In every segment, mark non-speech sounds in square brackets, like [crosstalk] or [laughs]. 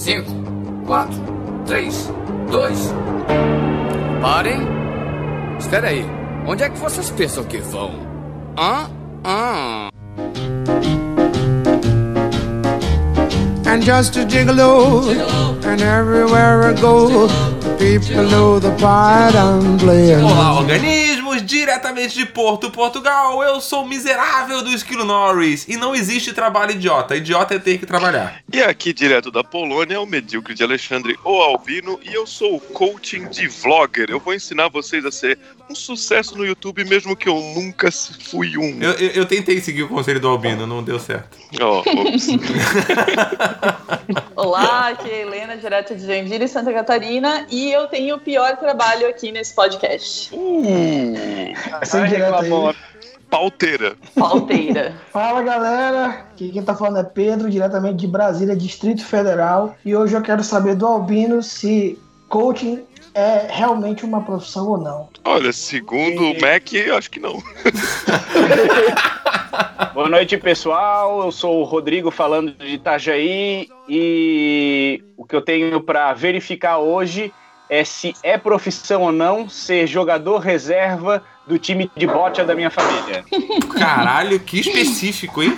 5, 4, 3, 2. Parem! Espera aí. Onde é que vocês pensam que vão? Hã? Hã? and just a gigolo. And everywhere I go, people know the part I'm playing. Olá, organismos diretamente de Porto, Portugal. Eu sou o miserável do Esquilo Norris e não existe trabalho idiota. Idiota é ter que trabalhar. E aqui direto da Polônia é o medíocre de Alexandre O Albino e eu sou o coaching de vlogger. Eu vou ensinar vocês a ser um sucesso no YouTube mesmo que eu nunca fui um. Eu, eu, eu tentei seguir o conselho do Albino, não deu certo. Oh, ops. [laughs] Olá, aqui é a Helena, direto de Joinville, Santa Catarina, e eu tenho o pior trabalho aqui nesse podcast. Uh, Direto aí. pauteira. Pauteira. Fala galera, aqui quem tá falando é Pedro, diretamente de Brasília, Distrito Federal. E hoje eu quero saber do Albino se coaching é realmente uma profissão ou não. Olha, segundo o Mac, eu acho que não. [laughs] Boa noite, pessoal. Eu sou o Rodrigo falando de Itajaí e o que eu tenho para verificar hoje é se é profissão ou não ser jogador reserva do time de bote da minha família. Caralho, que específico, hein?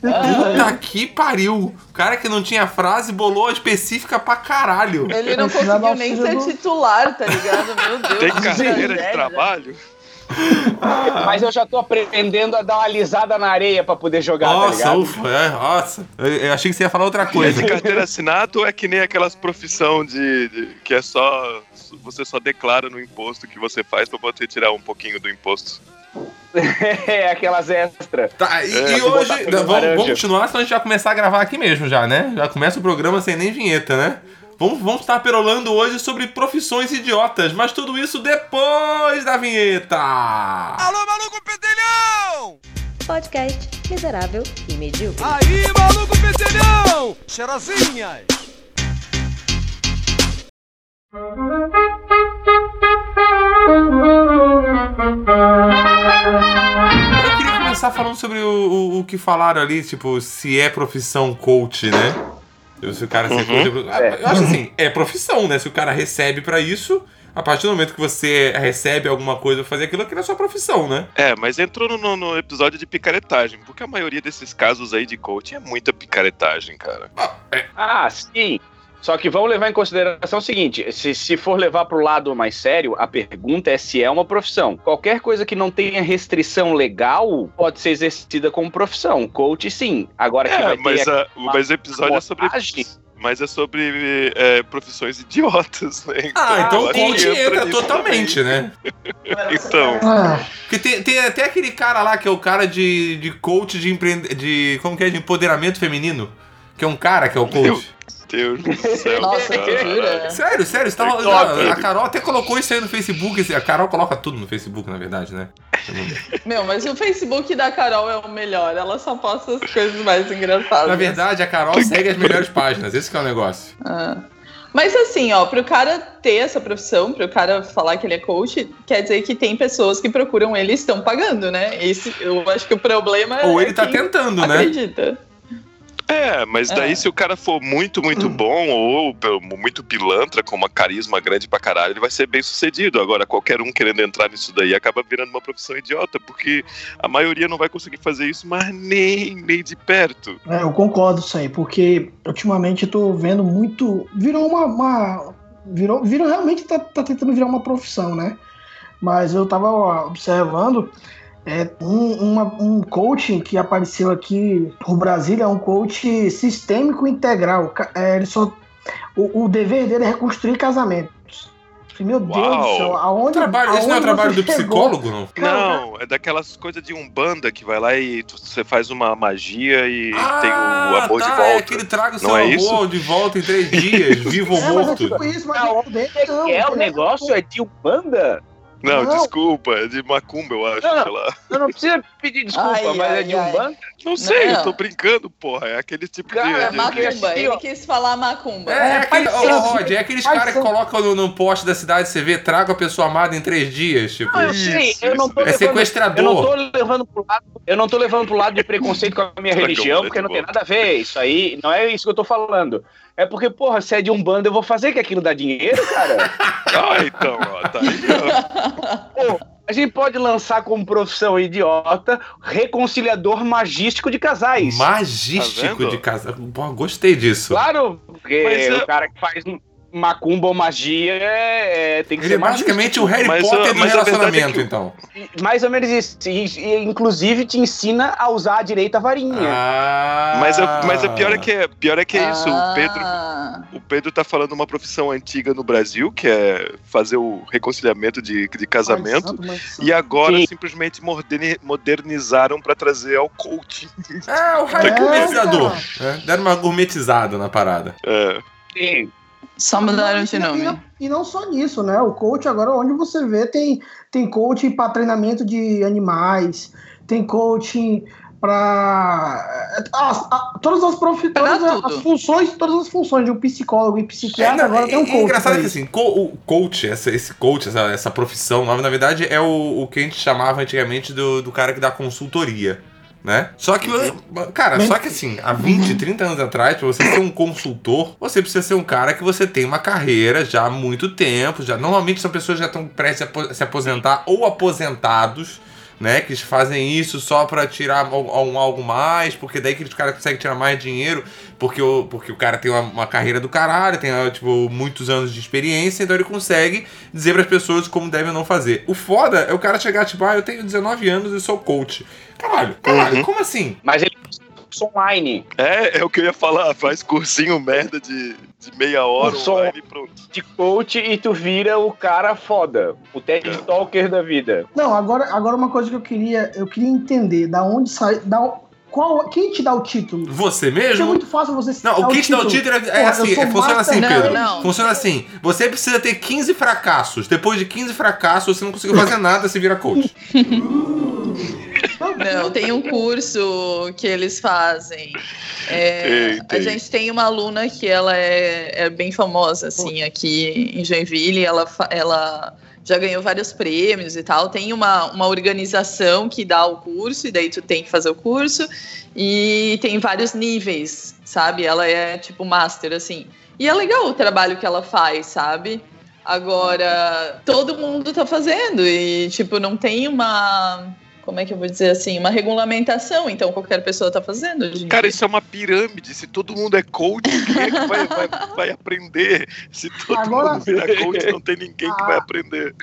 Puta que pariu. O cara que não tinha frase bolou a específica pra caralho. Ele não conseguiu nem ser titular, tá ligado? Meu Deus. Tem carreira de trabalho? Mas eu já tô aprendendo a dar uma alisada na areia pra poder jogar, tá Nossa, ligado? ufa, é, nossa. Eu, eu achei que você ia falar outra É coisa. de carteira assinada ou é que nem aquelas profissão de, de- que é só você só declara no imposto que você faz pra poder tirar um pouquinho do imposto? [laughs] É, aquelas extras. Tá, e, É, e hoje. Vamos, vamos continuar, senão a gente vai começar a gravar aqui mesmo já, né? Já começa o programa sem nem vinheta, né? Vamos, vamos estar perolando hoje sobre profissões idiotas, mas tudo isso depois da vinheta! Alô, maluco pedelhão! Podcast miserável e medíocre. Aí, maluco pedelhão! Cheirosinhas! Eu queria começar falando sobre o, o, o que falaram ali, tipo, se é profissão coach, né? Se o cara coach. Ah, Eu acho assim, é profissão, né? Se o cara recebe pra isso, a partir do momento que você recebe alguma coisa pra fazer aquilo, aquilo é sua profissão, né? É, mas entrou no, no episódio de picaretagem, porque a maioria desses casos aí de coaching é muita picaretagem, cara. Ah, sim. Só que vamos levar em consideração o seguinte: se, se for levar para o lado mais sério, a pergunta é se é uma profissão. Qualquer coisa que não tenha restrição legal pode ser exercida como profissão. Coach, sim. Agora que É, vai mas, ter a- mas o episódio é sobre. Mas é sobre é, profissões idiotas, né? Ah, então eu o que coach entra totalmente, né? também. [laughs] Então, Ah, Porque tem, tem até aquele cara lá que é o cara de, de coach de empreende... de. Como que é? De empoderamento feminino. Que é um cara que é o coach. Deus do céu. Nossa, que cara. jura? Sério, sério, você tava, Top. a, a Carol até colocou isso aí no Facebook. A Carol coloca tudo no Facebook, na verdade, né? Meu, mas o Facebook da Carol é o melhor. Ela só posta as coisas mais engraçadas. Na verdade, a Carol segue as melhores páginas, esse que é o negócio. Ah. Mas assim, ó, pro cara ter essa profissão, pro cara falar que ele é coach, quer dizer que tem pessoas que procuram ele e estão pagando, né? Esse, eu acho que o problema Ou é ele tá quem tentando, né? acredita. É, mas daí É. se o cara for muito, muito bom ou muito pilantra, com uma carisma grande pra caralho, ele vai ser bem sucedido. Agora, qualquer um querendo entrar nisso daí acaba virando uma profissão idiota, porque a maioria não vai conseguir fazer isso, mas nem, nem de perto. é, eu concordo isso aí, porque ultimamente eu tô vendo muito. Virou uma. uma- virou, virou realmente tá, tá tentando virar uma profissão, né? Mas eu tava ó, observando. É, um, uma- um coaching que apareceu aqui por Brasília é um coach sistêmico integral. É, ele só, o, o dever dele é reconstruir casamentos. Meu Deus Uau. do céu, aonde, Trabalho, esse não é o aonde trabalho do chegou? psicólogo, não? Não, é daquelas coisas de umbanda que vai lá e tu- você faz uma magia e tem o amor tá, de volta. É aquele traga o seu Não é amor isso? de volta em três dias, [laughs] vivo ou É, mas é morto. tipo isso, mas Aonde é não, que é o ele negócio? É de Umbanda? Não, Não. desculpa, é de macumba, eu acho, Não, não. sei lá. Não, não precisa, pedir desculpa, Ai, mas é ai, de um ai. bando? Não sei, Não. eu tô brincando, porra. É aquele tipo Cara, de. É macumba, assim, ele ó. quis falar macumba. É, aquele, faz ô, santo, Rod, é aqueles caras que colocam no, no poste da cidade, você vê, traga a pessoa amada em três dias, tipo. Não, eu sei, Isso, eu não tô É levando, sequestrador. eu não tô levando pro lado, eu não tô levando pro lado de preconceito com a minha religião, porque não tem nada a ver. Isso aí, não é isso que eu tô falando. É porque, porra, se é de um bando, eu vou fazer que aquilo dá dinheiro, cara. [laughs] Ah, então, ó, tá aí, ó. Pô, [laughs] a gente pode lançar como profissão idiota reconciliador magístico de casais. Magístico Tá de casa. Pô, gostei disso. Claro, porque Mas é- o cara que faz macumba ou magia é, é- tem que Ele é ser basicamente o Harry Mas, Potter ó, do mas é relacionamento, que o- então. Mais ou menos isso. E, e, inclusive te ensina a usar a direita varinha. Ah. Mas, a, mas a pior é que é, pior é, que é isso. O Pedro, Ah, o Pedro tá falando uma profissão antiga no Brasil, que é fazer o reconciliamento de, de casamento. Mãe santo. E agora Sim. simplesmente moderni- modernizaram pra trazer ao coaching. É, o Harry É, gourmetizador. né? Deram uma gourmetizada na parada. É. Sim. Só mudaram de E não- nome. E não, e não só nisso, né? O coach agora, onde você vê, tem, tem coaching para treinamento de animais, tem coaching para todas as profi- Pra todas as, funções, todas as funções de um psicólogo e É, psiquiatra não, agora e- tem um e coach. engraçado pra que assim, co- o coach, essa, esse coach, essa, essa profissão nova, na verdade, é o, o que a gente chamava antigamente do, do cara que dá consultoria. Né? Só que, cara, só que assim, há 20, 30 anos atrás, pra você ser um consultor, você precisa ser um cara que você tem uma carreira já há muito tempo. Já, normalmente são pessoas que já estão prestes a se aposentar ou aposentados, né? Que fazem isso só pra tirar um algo mais, porque daí que os caras conseguem tirar mais dinheiro, porque o, porque o cara tem uma, uma carreira do caralho, tem tipo, muitos anos de experiência, então ele consegue dizer pras pessoas como devem ou não fazer. O foda é o cara chegar, tipo, ah, eu tenho 19 anos e sou coach. Caralho, caralho, Uhum. como assim? Mas ele curso online É, é o que eu ia falar. Faz cursinho merda de, de meia hora Curso online e pronto. de coach e tu vira o cara foda, o TED É. Talker da vida. Não, agora, agora uma coisa que eu queria, eu queria entender, da onde sai, da, qual, quem te dá o título? Você Porque é mesmo? muito fácil você Não, o que te dá o título é, é Porra, assim, é, funciona master- assim, Não, Pedro. não. Funciona assim. Você precisa ter 15 fracassos. Depois de 15 fracassos, você não conseguiu [laughs] fazer nada, você vira coach. Não, tem um curso que eles fazem. É, A gente tem uma aluna que ela é, é bem famosa, assim, aqui em Joinville. Ela, ela já ganhou vários prêmios e tal. Tem uma, uma organização que dá o curso, e daí tu tem que fazer o curso. E tem vários níveis, sabe? Ela é tipo master, assim. E é legal o trabalho que ela faz, sabe? Agora, todo mundo tá fazendo e, tipo, não tem uma. Como é que eu vou dizer assim? Uma regulamentação, então qualquer pessoa tá fazendo. Hoje Cara, isso é uma pirâmide. Se todo mundo é coach, quem é que vai, vai, vai aprender? Se todo Agora- mundo virar coach, não tem ninguém que vai Ah. aprender.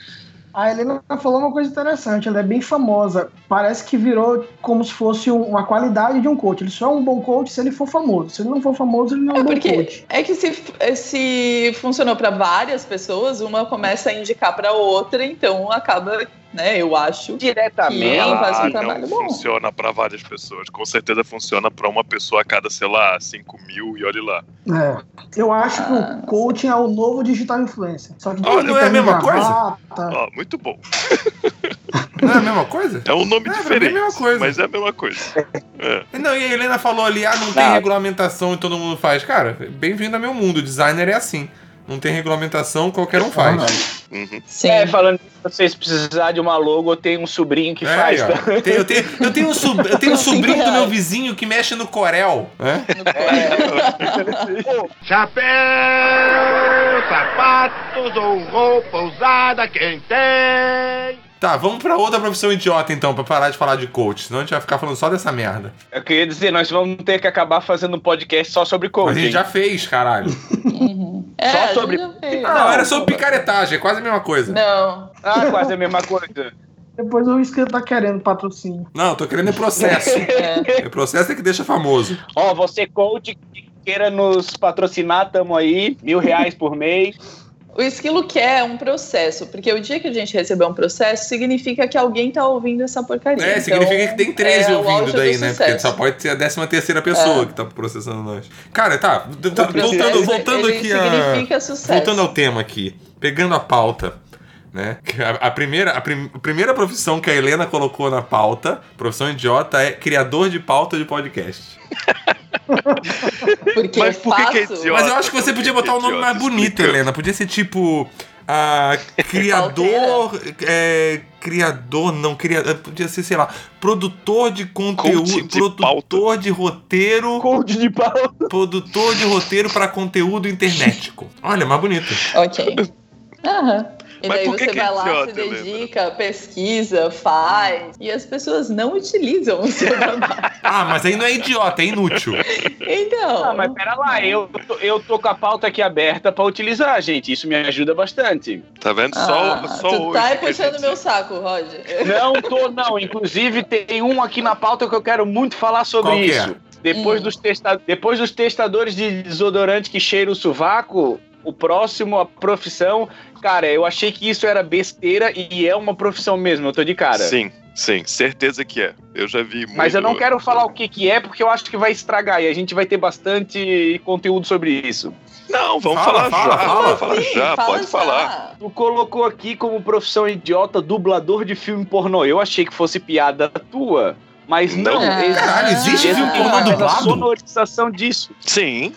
A Helena falou uma coisa interessante, ela é bem famosa. Parece que virou como se fosse um- uma qualidade de um coach. Ele só é um bom coach se ele for famoso. Se ele não for famoso, ele não é um É bom porque coach. é que se, se funcionou para várias pessoas, uma começa a indicar para outra, então acaba, né? Eu acho. Diretamente. Ela faz um Ah, trabalho bom. funciona pra várias pessoas. Com certeza funciona pra uma pessoa a cada, sei lá, 5 mil e olhe lá. É. Eu acho que Ah. o coaching é o novo digital influencer. Só que Olha, não é a mesma coisa? Ó, muito bom. Não é a mesma coisa? É um nome É, é a diferente, mesma coisa. mas é a mesma coisa. É. Não, e a Helena falou ali, ah, não tem Não. regulamentação e todo mundo faz. Cara, bem-vindo ao meu mundo. Designer é assim. Não tem regulamentação, qualquer um faz. Uhum. Sim. É, falando que vocês precisar de uma logo, eu tenho um sobrinho que É, faz. tá? [laughs] Tem- eu, tenho, eu tenho um, sob- eu tenho um sobrinho do meu vizinho que mexe no Corel. né? [laughs] Pô, Chapéu, sapatos ou roupa usada, quem tem? Tá, vamos pra outra profissão idiota então, pra parar de falar de coach. Senão a gente vai ficar falando só dessa merda. eu queria dizer, nós vamos ter que acabar fazendo um podcast só sobre Mas a gente já fez, caralho. [laughs] É, Só sobre- já fez. Não, era sobre picaretagem, é quase a mesma coisa. Não. Ah, quase a mesma coisa. Depois o inscrito tá querendo patrocínio. Não, eu tô querendo é processo. [laughs] É. É processo é que deixa famoso. Ó, você coach que queira nos patrocinar, tamo aí, mil reais por mês. O esquilo quer um processo, porque o dia que a gente receber um processo, significa que alguém tá ouvindo essa porcaria. É, Então, significa que tem 13 é ouvindo daí, né? Porque sucesso. só pode ser a 13 terceira pessoa É. que tá processando nós. Cara, tá. processo, Voltando, voltando aqui a. significa sucesso. Voltando ao tema aqui. Pegando a pauta. né? A, a primeira, a, prim- a primeira profissão que a Helena colocou na pauta, profissão idiota, é criador de pauta de podcast. [laughs] [laughs] Porque Mas é por que que é idiota? Mas eu acho que você podia botar é um nome mais bonito. Helena. Podia ser tipo. ah, [laughs] criador. é, criador, não, criador. Podia ser, sei lá, produtor de conteúdo. Coaching de produtor de roteiro. Cold de pau. Produtor de roteiro para conteúdo internetico. Olha, mais bonito. Ok. Aham. E Mas daí por que você que é vai lá, idiota, se dedica, pesquisa, faz. E as pessoas não utilizam o seu [laughs] trabalho. Ah, mas aí não é idiota, é inútil. Então. Ah, mas pera lá, eu, tô- eu tô com a pauta aqui aberta pra utilizar, gente. Isso me ajuda bastante. Tá vendo? Ah, Só, só tu hoje. tá a puxando gente- meu saco, Roger. Não tô, não. Inclusive, tem um aqui na pauta que eu quero muito falar sobre Qual que é? isso. Depois, Hum. dos testa... Depois dos testadores de desodorante que cheira o sovaco, o próximo, a profissão. Cara, eu achei que isso era besteira e é uma profissão mesmo, eu tô de cara. Sim, sim, certeza que é. Eu já vi muito. Mas eu não quero falar o que, que é, porque eu acho que vai estragar e a gente vai ter bastante conteúdo sobre isso. Não, vamos Fala, falar fala, já. fala. Vamos falar Sim, já, fala pode já. falar. Tu colocou aqui como profissão idiota dublador de filme pornô. Eu achei que fosse piada tua, mas não. Não. existe- Caralho, existe filme pornô dublado? sonorização disso. Sim.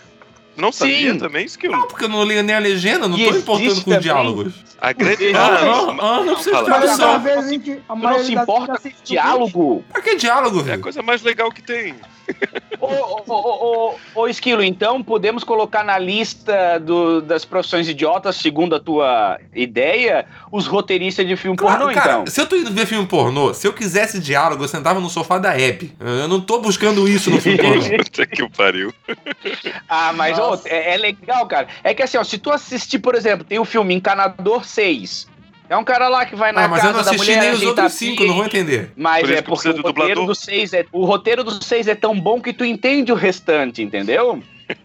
Não sabia Sim. também, Skill? Não, porque eu não li nem a legenda, não E tô importando com os diálogos. A grande. Ah, Ah, não, ah, não precisa de tradução. a gente. A Tu não se importa com diálogo? Pra que diálogo, É a velho? coisa mais legal que tem. [laughs] Ô, ô, ô, ô, ô, Esquilo, então podemos colocar na lista do- das profissões idiotas, segundo a tua ideia, os roteiristas de filme Claro, pornô, cara, então? se eu tô indo ver filme pornô, se eu quisesse diálogo, eu sentava no sofá da Hebe. Eu não tô buscando isso no filme [laughs] pornô. Puta que pariu. Ah, mas ô, É, é legal, cara. É que assim, ó, se tu assistir, por exemplo, tem o filme Encanador 6. É um cara lá que vai na Ah, mas eu casa não da assisti mulher nem os outros cinco, não vou entender. Mas Por é que porque o roteiro do 6 é, o roteiro do 6 é tão bom que tu entende o restante, entendeu? [laughs]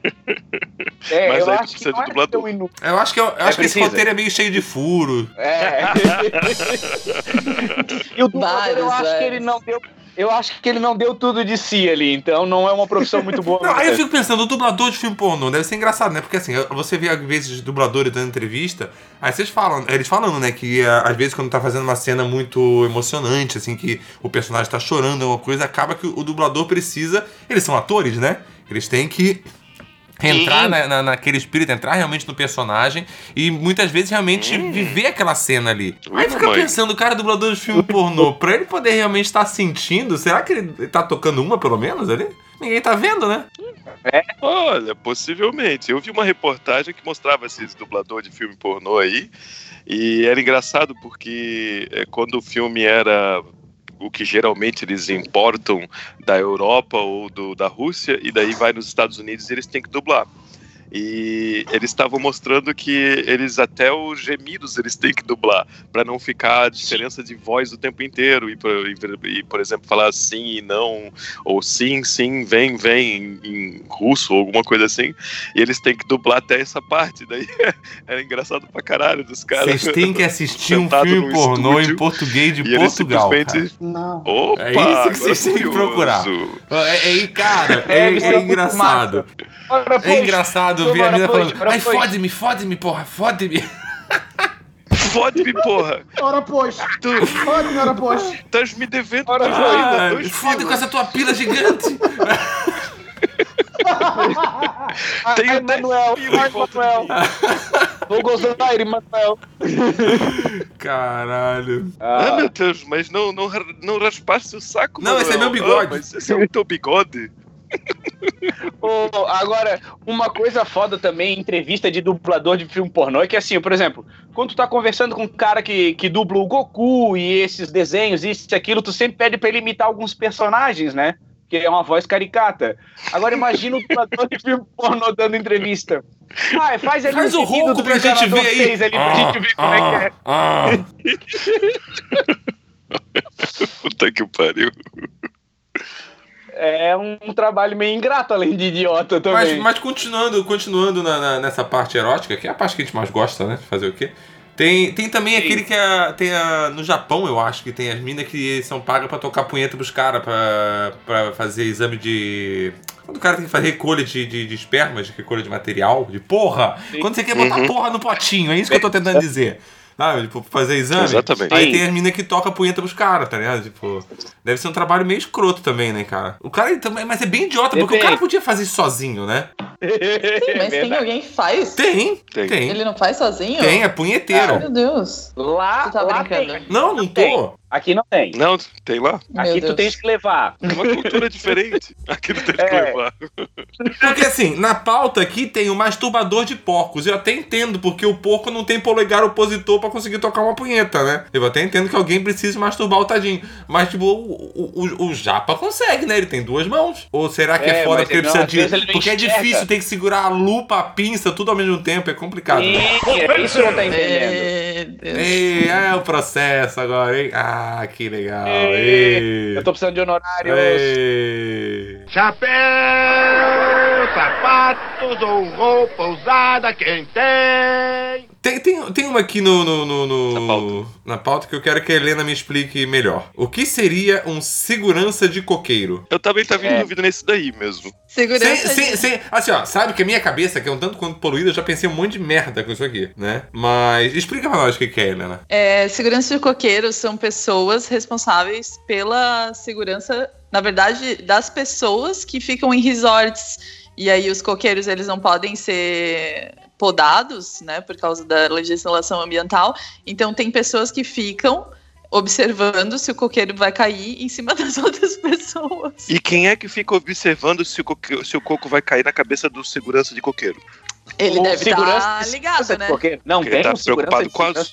É, Mas eu aí acho que precisa não de é dublador. tão inu- Eu acho que, eu, eu acho que esse roteiro é meio cheio de furo. É. [laughs] [laughs] e o dublador, eu acho que ele não deu. Eu acho que ele não deu tudo de si ali, então não é uma profissão muito boa. Não, aí eu fico pensando, o dublador de filme pornô deve ser engraçado, né? Porque assim, você vê às vezes dubladores dando entrevista, aí vocês falam, eles falando, né, que eh, às vezes quando tá fazendo uma cena muito emocionante, assim, que o personagem tá chorando, alguma coisa, acaba que o dublador precisa. Eles são atores, né? Eles têm que entrar Sim. na, na- naquele espírito, entrar realmente no personagem e muitas vezes realmente viver aquela cena ali. Aí Ui, fica pensando, o cara dublador de filme pornô, pra ele poder realmente estar sentindo, será que ele tá tocando uma pelo menos ali? Ninguém tá vendo, né? Olha, possivelmente. Eu vi uma reportagem que mostrava esses dublador de filme pornô aí. E era engraçado porque é, quando o filme era o que geralmente eles importam da Europa ou do, da Rússia, e daí vai nos Estados Unidos e eles têm que dublar. E eles estavam mostrando que eles até os gemidos eles têm que dublar para não ficar a diferença de voz o tempo inteiro e, por- e, e, por exemplo falar sim e não ou sim sim vem vem em, em russo ou alguma coisa assim e eles têm que dublar até essa parte [laughs] daí era engraçado pra caralho dos caras Vocês têm que assistir um filme pornô em português de e eles Portugal. simplesmente Não. opa É isso que vocês têm que agora procurar. É, é, cara, é, É, isso é é engraçado. Ora, É pois, engraçado ver a menina pois, falando, ora, ai, pois." fode-me, fode-me, porra, fode-me. [laughs] fode-me porra Ora, pois. tu Pode, ora, pois. estás me devendo Ora, ainda, Ah, dois fode com essa tua pila gigante. [laughs] Tem até Manuel, ai, Manuel. [laughs] Vou gozar, Manuel. Caralho. Ah, Ah, meu Deus, mas não, não, não raspasse o saco, Não, esse é Manuel. meu bigode. Ah, mas esse é o teu bigode. [laughs] ô, agora, uma coisa foda também entrevista de dublador de filme pornô é que assim, por exemplo, quando tu tá conversando com um cara que, que dubla o Goku e esses desenhos, isso e aquilo, tu sempre pede pra ele imitar alguns personagens, né? Que é uma voz caricata. Agora imagina o dublador de filme pornô dando entrevista. Ah, faz ali Faz o ronco pra gente ver aí. 6 ali, pra gente ver como é que é. ah, [laughs] Puta que pariu. É um trabalho meio ingrato, além de idiota Mas, também. mas continuando, continuando na- na- nessa parte erótica, que é a parte que a gente mais gosta, né? De fazer o quê? Tem, tem também Sim. aquele que é, tem a, no Japão, eu acho, que tem as minas que são pagas pra tocar punheta pros caras, pra, pra fazer exame de. Quando o cara tem que fazer recolha de, de, de espermas, de recolha de material, de porra! Sim. Quando você quer botar Uhum. porra no potinho, é isso que eu tô tentando [laughs] dizer. Sabe? Tipo, fazer exame. Exatamente. Aí Sim. tem a mina que toca a punheta pros caras, tá ligado? Tipo, deve ser um trabalho meio escroto também, né, cara? O cara ele também, mas é bem idiota, porque o Depende. cara podia fazer isso sozinho, né? Sim, mas tem alguém que faz? Tem, Tem. tem. Ele não faz sozinho? Tem, é Ai, punheteiro. meu Deus. Lá, Tu tá lá brincando. tem. Não, não Tem. Aqui não tem. Não, tem lá. Meu Aqui Deus. tu tens que levar. É uma cultura diferente. Aqui tem que É. levar. Porque assim, na pauta aqui tem o masturbador de porcos. Eu até entendo, porque o porco não tem polegar opositor pra conseguir tocar uma punheta, né? Eu até entendo que alguém precise masturbar o tadinho. Mas, tipo, o, o, o, o Japa consegue, né? Ele tem duas mãos. Ou será que é, É, foda porque ele precisa de. Porque é enxerga. difícil, tem que segurar a lupa, a pinça, tudo ao mesmo tempo. É complicado. Ih, né? é isso não tá entendendo. Deus. Ei, é o processo agora, hein? Ah, que legal. Ei, Ei. Eu tô precisando de honorários. Ei. Chapéu, sapatos ou roupa usada, quem tem? Tem, tem, tem uma aqui no, no, no- no- Na pauta. na pauta que eu quero que a Helena me explique melhor. O que seria um segurança de coqueiro? Eu também tava em É. dúvida nesse daí mesmo. Segurança. Sem, sem, de- sem- assim, ó, sabe que a minha cabeça, que é um tanto quanto poluída, eu já pensei um monte de merda com isso aqui, né? Mas explica pra nós o que é, Helena. É, segurança de coqueiros são pessoas responsáveis pela segurança, na verdade, das pessoas que ficam em resorts. E aí os coqueiros eles não podem ser podados, né, por causa da legislação ambiental. Então tem pessoas que ficam observando se o coqueiro vai cair em cima [laughs] das outras pessoas. E quem é que fica observando se o, coque- se o coco vai cair na cabeça do segurança de coqueiro? Ele deve segurança estar de ligado, de né? coqueiro. Não Porque tem ele tá um preocupado de com as- de.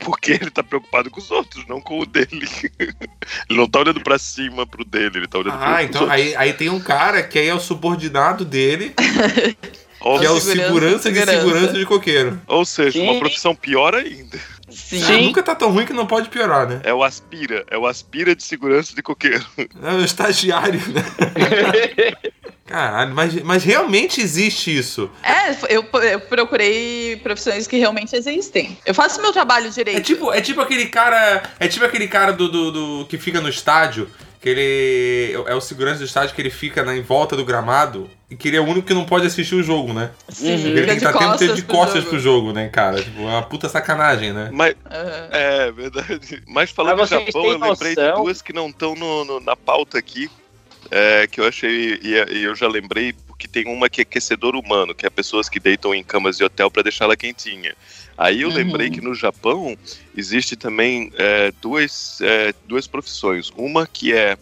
Porque ele tá preocupado com os outros, não com o dele. [laughs] Ele não tá olhando pra cima pro dele, ele tá olhando pro Ah, então aí, aí tem um cara que aí é o subordinado dele, [laughs] que é o Segurança, segurança de segurança. segurança de coqueiro. ou seja, Sim. uma profissão pior ainda. Sim. Ah, nunca tá tão ruim que não pode piorar, né? É o aspira, é o aspira de segurança de coqueiro. É o estagiário, né? [laughs] Caralho, mas, mas realmente existe isso. É, eu, eu procurei profissões que realmente existem. Eu faço meu trabalho direito. É tipo, é tipo aquele cara. É tipo aquele cara do, do, do- que fica no estádio. Que ele. É o segurança do estádio que ele fica na, em volta do gramado. E que ele é o único que não pode assistir o jogo, né? Sim, ele tem que de estar tempo inteiro de pro costas jogo. pro jogo, né, cara? Tipo, é uma puta sacanagem, né? Mas, Aham. é verdade. Mas falando Mas do Japão, eu lembrei de noção? duas que não estão na pauta aqui. É, que eu achei, e e eu já lembrei, porque tem uma que é aquecedor humano, que é pessoas que deitam em camas de hotel para deixá-la quentinha. Aí eu Uhum. lembrei que no Japão existe também é, duas, é, duas profissões. Uma que é,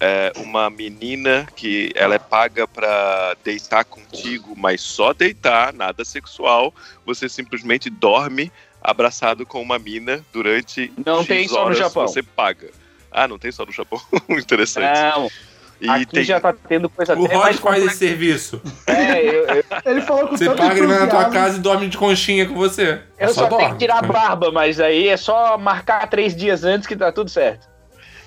é, uma menina que ela é paga para deitar contigo, mas só deitar, nada sexual. Você simplesmente dorme abraçado com uma mina durante Não X tem só no Japão. Você paga. Ah, não tem só no Japão? [laughs] Interessante. Não, e aqui tem, já tá tendo coisa O até Rod mais faz esse serviço. É, eu, eu, Ele falou com Você paga, ele vai na tua casa e dorme de conchinha com você. eu só, tenho que tirar a barba, mas aí é só marcar três dias antes que tá tudo certo.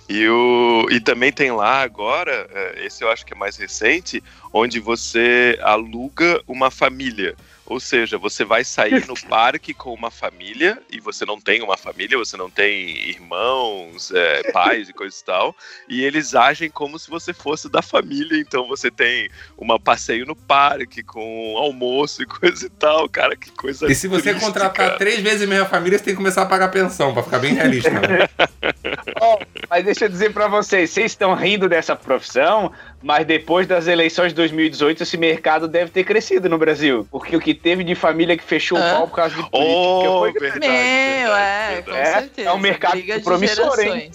E, o, e também tem lá agora, é, esse eu acho que é mais recente, onde você aluga uma família. Ou seja, você vai sair no [laughs] parque com uma família, e você não tem uma família, você não tem irmãos, é, pais e coisa e tal, e eles agem como se você fosse da família, então você tem uma passeio no parque com almoço e coisa e tal, cara, que coisa E se você triste, contratar cara. três vezes a mesma família, você tem que começar a pagar pensão, pra ficar bem realista, né? [laughs] Ó, mas deixa eu dizer pra vocês, vocês estão rindo dessa profissão, mas depois das eleições de 2018 esse mercado deve ter crescido no Brasil, porque o que teve de família que fechou o Hã? pau por causa de política Oh, foi verdade, Meu, verdade, é, com É, certeza. é um mercado Briga de promissor, hein?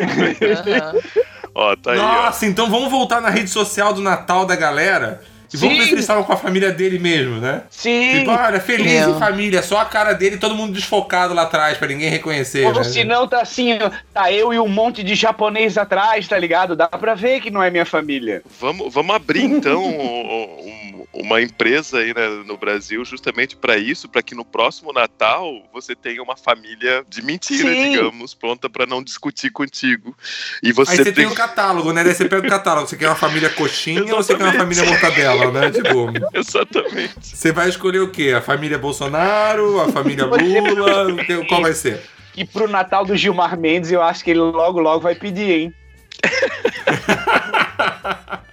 Aham. [laughs] Ó, tá aí, ó. Nossa, então vamos voltar na rede social do Natal da galera e vamos Sim. ver se eles estavam com a família dele mesmo, né? Sim, Tipo, olha, feliz em família, só a cara dele, todo mundo desfocado lá atrás, pra ninguém reconhecer, ou né? se não tá assim, tá eu e um monte de japonês atrás, tá ligado? Dá pra ver que não é minha família. Vamos, vamos abrir então [laughs] um- um- uma empresa aí né, no Brasil justamente para isso, para que no próximo Natal você tenha uma família de mentira, Sim. digamos, pronta para não discutir contigo. E você, Aí você tem tem o catálogo, né? Daí você pega o catálogo. Você quer uma família coxinha ou você quer uma família mortadela, né? Tipo, [laughs] Exatamente. você vai escolher o quê? A família Bolsonaro, a família [laughs] Lula? Qual vai ser? E pro Natal do Gilmar Mendes eu acho que ele logo logo vai pedir, hein? [laughs]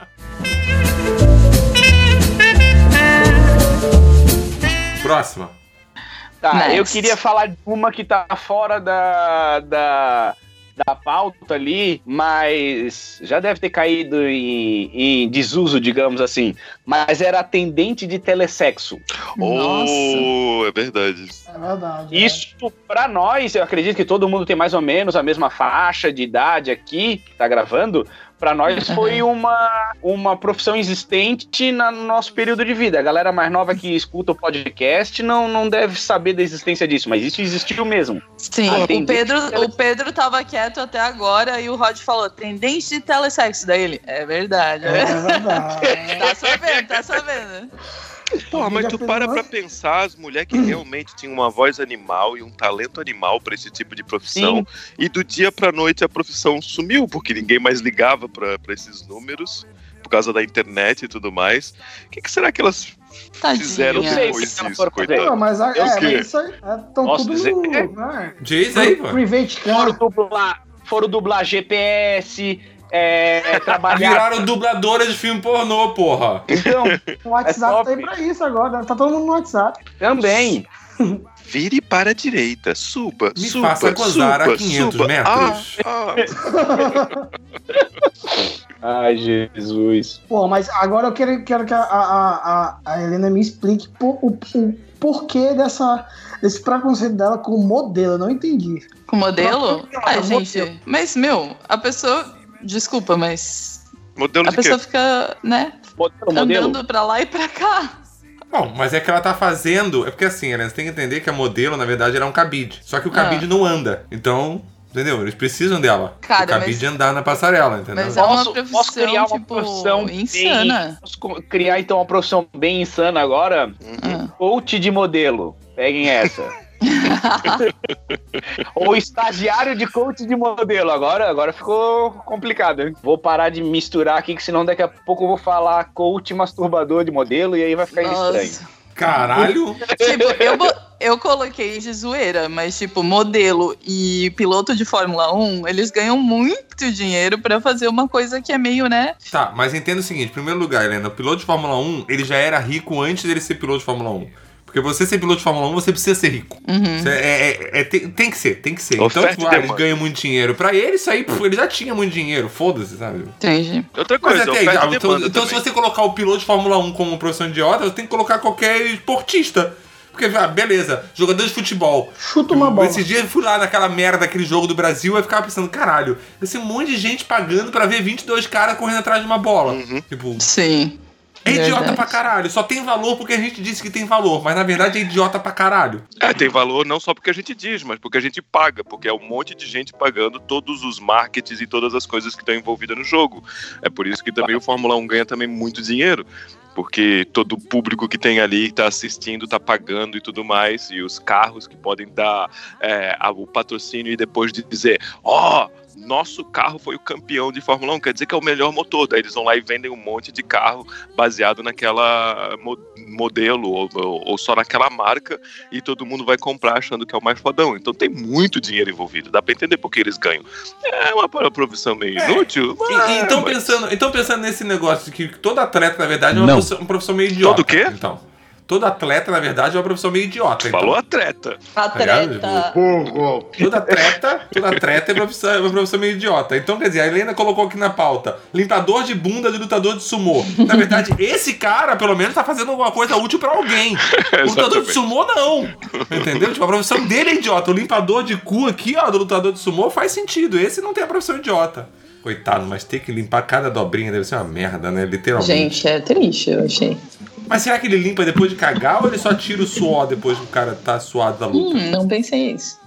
Próxima. Tá, Next. eu queria falar de uma que tá fora da, da, da pauta ali, mas já deve ter caído em, em desuso, digamos assim. Mas era atendente de telesexo. Oh, é verdade. É verdade. Isso, pra nós, eu acredito que todo mundo tem mais ou menos a mesma faixa de idade aqui, que tá gravando. Pra nós foi uma, uma profissão existente na- no nosso período de vida. A galera mais nova que escuta o podcast não, não deve saber da existência disso, mas isso existiu mesmo. Sim, Ah, o. Pedro, o Pedro tava quieto até agora e o Rod falou, tendente de telesexo daí ele. É verdade. É verdade. [laughs] Tá sabendo, tá sabendo. Porra, mas tu para pra pensar, as mulheres que realmente tinham uma voz animal e um talento animal pra esse tipo de profissão, Sim. e do dia pra noite a profissão sumiu, porque ninguém mais ligava pra pra esses números, por causa da internet e tudo mais. O que, que será que elas fizeram Tadinha. sei depois disso, coitado? Não, mas, a, Eu é, sei. mas isso aí estão Posso tudo dizer? no. Né? Diz aí. Private Foram dublar, foram dublar GPS, é, trabalhar. Viraram dubladora de filme pornô, porra. Então, [laughs] O WhatsApp top. tá aí pra isso agora. Tá todo mundo no WhatsApp. também. [laughs] Vire para a direita, suba, Me suba, faça gozar a suba, 500 suba. metros. Ah, ah. [laughs] Ai, Jesus. Pô, mas agora eu quero, quero que a, a, a, a Helena me explique por, o, o porquê dessa, desse preconceito dela com o modelo. Eu não entendi. Com modelo? Não, Ai, é gente, modelo. mas, meu, a pessoa. Desculpa, mas. Modelo A de quê? pessoa fica, né, Modelo, modelo. andando pra lá e pra cá. Bom, mas é que ela tá fazendo. É porque assim, Helena, você tem que entender que a modelo, na verdade, era um cabide. Só que o cabide não anda. Então, entendeu? Eles precisam dela. Cara, o cabide mas- andar na passarela, entendeu? Mas é uma Posso, profissão, posso criar uma tipo, profissão insana. Bem, criar então uma profissão bem insana agora? Ah. Coach de modelo. Peguem essa. [laughs] [laughs] Ou estagiário de coach de modelo. Agora, agora ficou complicado. hein? Vou parar de misturar aqui, que senão daqui a pouco eu vou falar coach masturbador de modelo e aí vai ficar estranho. Nossa. Caralho! [laughs] Tipo, eu, eu coloquei de zoeira, mas, tipo, modelo e piloto de Fórmula 1, eles ganham muito dinheiro pra fazer uma coisa que é meio, né? Tá, mas entenda o seguinte: em primeiro lugar, Helena, o piloto de Fórmula 1, ele já era rico antes dele ser piloto de Fórmula 1. Porque você ser piloto de Fórmula 1, você precisa ser rico. Uhum. É- é- é- tem, tem que ser, tem que ser. Oferta então, tipo, ah, ganham muito dinheiro. Pra ele, isso aí, pô, ele já tinha muito dinheiro, foda-se, sabe? Entendi. Outra Mas coisa, até, oferta já, então, então se você colocar o piloto de Fórmula 1 como profissão idiota, você tem que colocar qualquer esportista. Porque, ah, beleza, jogador de futebol. Chuta uma bola. Esse dia eu fui lá naquela merda daquele jogo do Brasil e eu ficava pensando, caralho, esse um monte de gente pagando pra ver 22 caras correndo atrás de uma bola. Tipo, Sim. É idiota Verdade. pra caralho. Só tem valor porque a gente disse que tem valor, mas na verdade é idiota pra caralho. É, tem valor não só porque a gente diz, mas porque a gente paga, porque é um monte de gente pagando todos os markets e todas as coisas que estão envolvidas no jogo. É por isso que também o Fórmula 1 ganha também muito dinheiro, porque todo o público que tem ali está assistindo, está pagando e tudo mais, e os carros que podem dar é, o patrocínio e depois de dizer, ó, nosso carro foi o campeão de Fórmula 1, quer dizer que é o melhor motor. Daí eles vão lá e vendem um monte de carro baseado naquela mo- modelo ou, ou- só naquela marca e todo mundo vai comprar achando que é o mais fodão. Então tem muito dinheiro envolvido. Dá pra entender por que eles ganham. É uma profissão meio inútil. E- mas- e então, pensando, então pensando nesse negócio de que todo atleta, na verdade, é uma Não. profissão, uma profissão meio idiota. Todo o quê? Então. Todo atleta, na verdade, é uma profissão meio idiota. Então. Falou atleta. Atleta. Burro. Toda treta, toda treta é uma profissão, é uma profissão meio idiota. Então, quer dizer, a Helena colocou aqui na pauta: limpador de bunda de lutador de sumô. Na verdade, [laughs] esse cara, pelo menos, tá fazendo alguma coisa útil pra alguém. [laughs] O lutador de sumô, não. Entendeu? Tipo, a profissão dele é idiota. O limpador de cu aqui, ó, do lutador de sumô faz sentido. Esse não tem a profissão idiota. Coitado, mas ter que limpar cada dobrinha deve ser uma merda, né? Literalmente. Gente, é triste, eu achei. Mas será que ele limpa depois de cagar ou ele só tira o suor depois que o cara tá suado da luta? Hum, não pensei isso.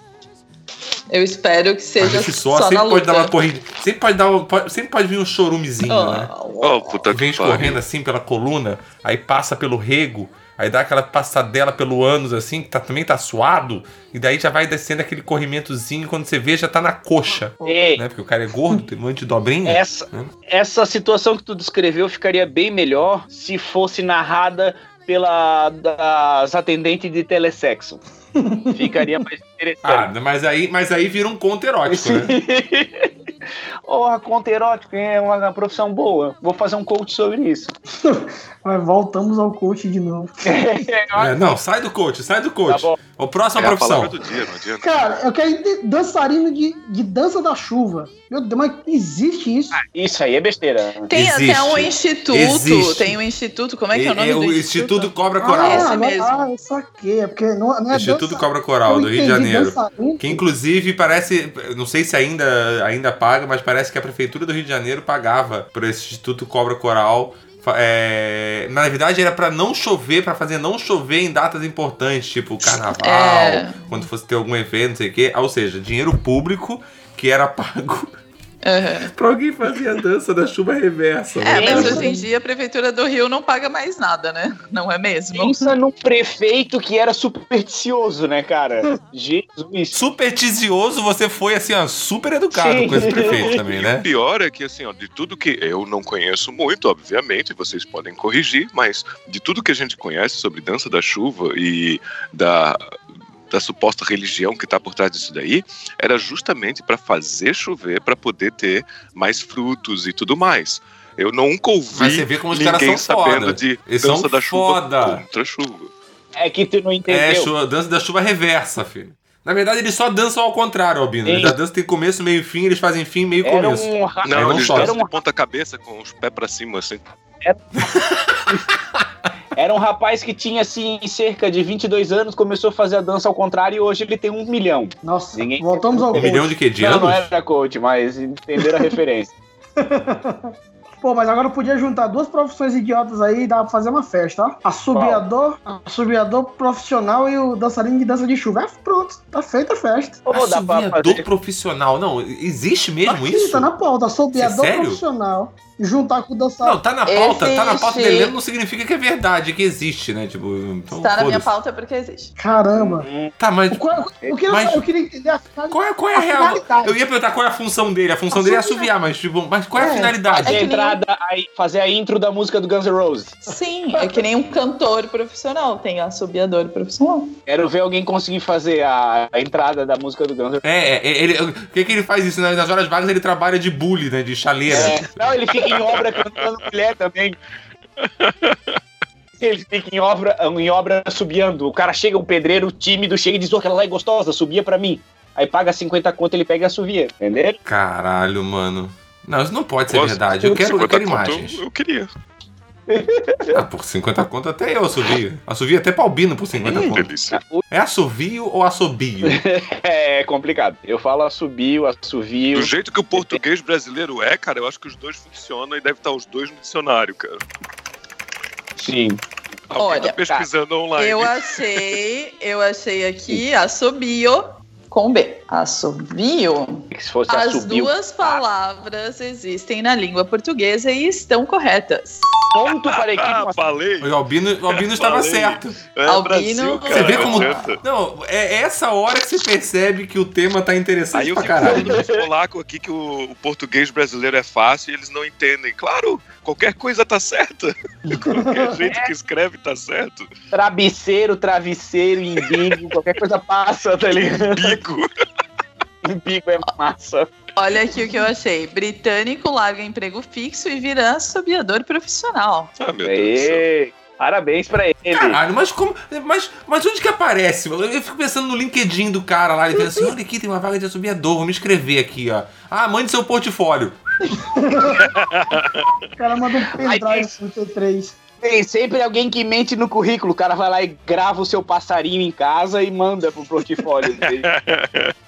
Eu espero que Mas seja esse suor só sempre na pode luta. dar uma corrida. Sempre pode, dar um, pode- sempre pode vir um chorumezinho, né? Oh, puta Vem escorrendo assim pela coluna, aí passa pelo rego, aí dá aquela passadela pelo ânus assim, que tá- também tá suado, e daí já vai descendo aquele corrimentozinho, quando você vê já tá na coxa, Ei, né? Porque o cara é gordo, tem um monte de dobrinha. essa, essa situação que tu descreveu ficaria bem melhor se fosse narrada pela das atendentes de telesexo. [laughs] Ficaria mais Ah, interessante. mas aí, mas aí vira um conto erótico, né? [laughs] Ou a conta erótica é uma profissão boa. Vou fazer um coach sobre isso. [laughs] Mas voltamos ao coach de novo. [laughs] É, não, sai do coach, sai do coach. Tá o próxima É a profissão. do dia, adianta. Cara, eu quero ir de- dançarino de, de dança da chuva. Meu Deus, mas existe isso? Isso aí é besteira. Tem Existe. até um instituto. Existe. Tem um instituto. Como é que é o nome É do o instituto? Instituto Cobra Coral. esse ah, mesmo. ah, eu saquei. É porque não, não é Instituto dança- Cobra Coral, eu do Rio de Janeiro. dançarino. Que inclusive parece, não sei se ainda, ainda paga, mas parece que a Prefeitura do Rio de Janeiro pagava por esse Instituto Cobra Coral. É, na verdade era pra não chover, pra fazer não chover em datas importantes, tipo carnaval, É. quando fosse ter algum evento, não sei o quê. Ou seja, dinheiro público que era [laughs] pago Aham. pra alguém fazer a dança da chuva reversa. É, mano. mas hoje em dia a Prefeitura do Rio não paga mais nada, né? Não é mesmo? Pensa num prefeito que era supersticioso, né, cara? Jesus. Supersticioso, você foi assim, ó, super educado Sim. com esse prefeito [laughs] também, E né? o pior é que, assim, ó, de tudo que eu não conheço muito, obviamente, vocês podem corrigir, mas de tudo que a gente conhece sobre dança da chuva e da, da suposta religião que tá por trás disso daí, era justamente para fazer chover, para poder ter mais frutos e tudo mais. Eu nunca ouvi Mas você vê como os caras ninguém são sabendo foda. de Eles dança são da chuva foda. contra a chuva. É que tu não É, entendeu. chuva, dança da chuva reversa, filho. Na verdade, eles só dançam ao contrário, Albino. Eles dançam tem começo, meio e fim, eles fazem fim, meio e era começo. um ra- Não, não eles só. dançam Era um- de ponta cabeça com os pés para cima, assim. Era [laughs] um rapaz que tinha, assim, cerca de 22 anos, começou a fazer a dança ao contrário e hoje ele tem um milhão. Nossa, Ninguém- voltamos ao Um coach. milhão de quê? De não, anos? não era coach, mas entenderam a referência. [laughs] Pô, mas agora eu podia juntar duas profissões idiotas aí e dar pra fazer uma festa, ó. Assobiador, assobiador profissional e o dançarino de dança de chuva. É, pronto, tá feita a festa. Ou dá pra Assoviador fazer. profissional. Não, existe mesmo Aqui, isso? tá na pauta, assobiador Sério? profissional. Juntar com o dançarino. Não, tá na pauta. Tá na pauta Existe. dele não significa que é verdade, que existe, né? Tipo, então, Está na minha pauta porque existe. Caramba. Tá, mas O qual- eu, queria, Mas- eu queria entender a finalidade. qual é, qual é a A real? finalidade. Eu ia perguntar qual é a função dele. A função dele é assoviar, mas, tipo, mas qual é a É. finalidade? É Fazer a que nem- entrada, aí, fazer a intro da música do Guns N' Roses. Sim, é que nem um cantor profissional, tem assobiador profissional. Quero ver alguém conseguir fazer a, a entrada da música do Guns N' Roses. É, é, ele, o que que ele faz isso? Nas nas horas vagas ele trabalha de bully, né? De chaleira. É, não, ele fica em obra cantando mulher também. Ele fica em obra, em obra subiando. O cara chega, um pedreiro tímido, chega e diz: "Ô, aquela lá é gostosa, subia pra mim. Aí paga 50 conto, ele pega e assovia, entendeu? Caralho, mano. Não, isso não pode ser Nossa, verdade. Eu quero, eu 50 quero imagens. Eu, eu queria. Ah, por 50 conto até eu assovio. Assovio até Palbino por 50 Hum, conto. delícia. É assovio ou assobio? [laughs] É complicado. Eu falo assobio, assovio. Do jeito que o português brasileiro é, cara, eu acho que os dois funcionam e deve estar os dois no dicionário, cara. Sim. Alguém Olha, tá pesquisando online. Eu achei, eu achei aqui assobio com B. Assobio. Se fosse As assobio. duas palavras existem na língua portuguesa e estão corretas. Ponto para a equipe. Ah, falei. O Albino, o Albino estava certo. É Albino- Brasil, cara. Você vê como. adianta. Não, é essa hora que você percebe que o tema tá interessante Aí eu pra caralho. falando dos polacos aqui que o, o português brasileiro é fácil e eles não entendem. Claro, qualquer coisa tá certa. [laughs] Qualquer jeito que escreve tá certo. Travesseiro, travesseiro, imbigo, [laughs] qualquer coisa passa, tá ligado? Bico. Imbigo [laughs] é massa. Olha aqui o que eu achei. Britânico larga emprego fixo e vira assobiador profissional. Ah, meu Deus do céu. Parabéns pra ele. Caralho, mas como. Mas, mas onde que aparece? Eu eu fico pensando no LinkedIn do cara lá, ele fala assim: olha aqui, tem uma vaga de assobiador, vou me inscrever aqui, ó. Ah, mande seu portfólio. [laughs] O cara manda um pendrive 33. Tem sempre alguém que mente no currículo. O cara vai lá e grava o seu passarinho em casa e manda pro portfólio dele. [laughs]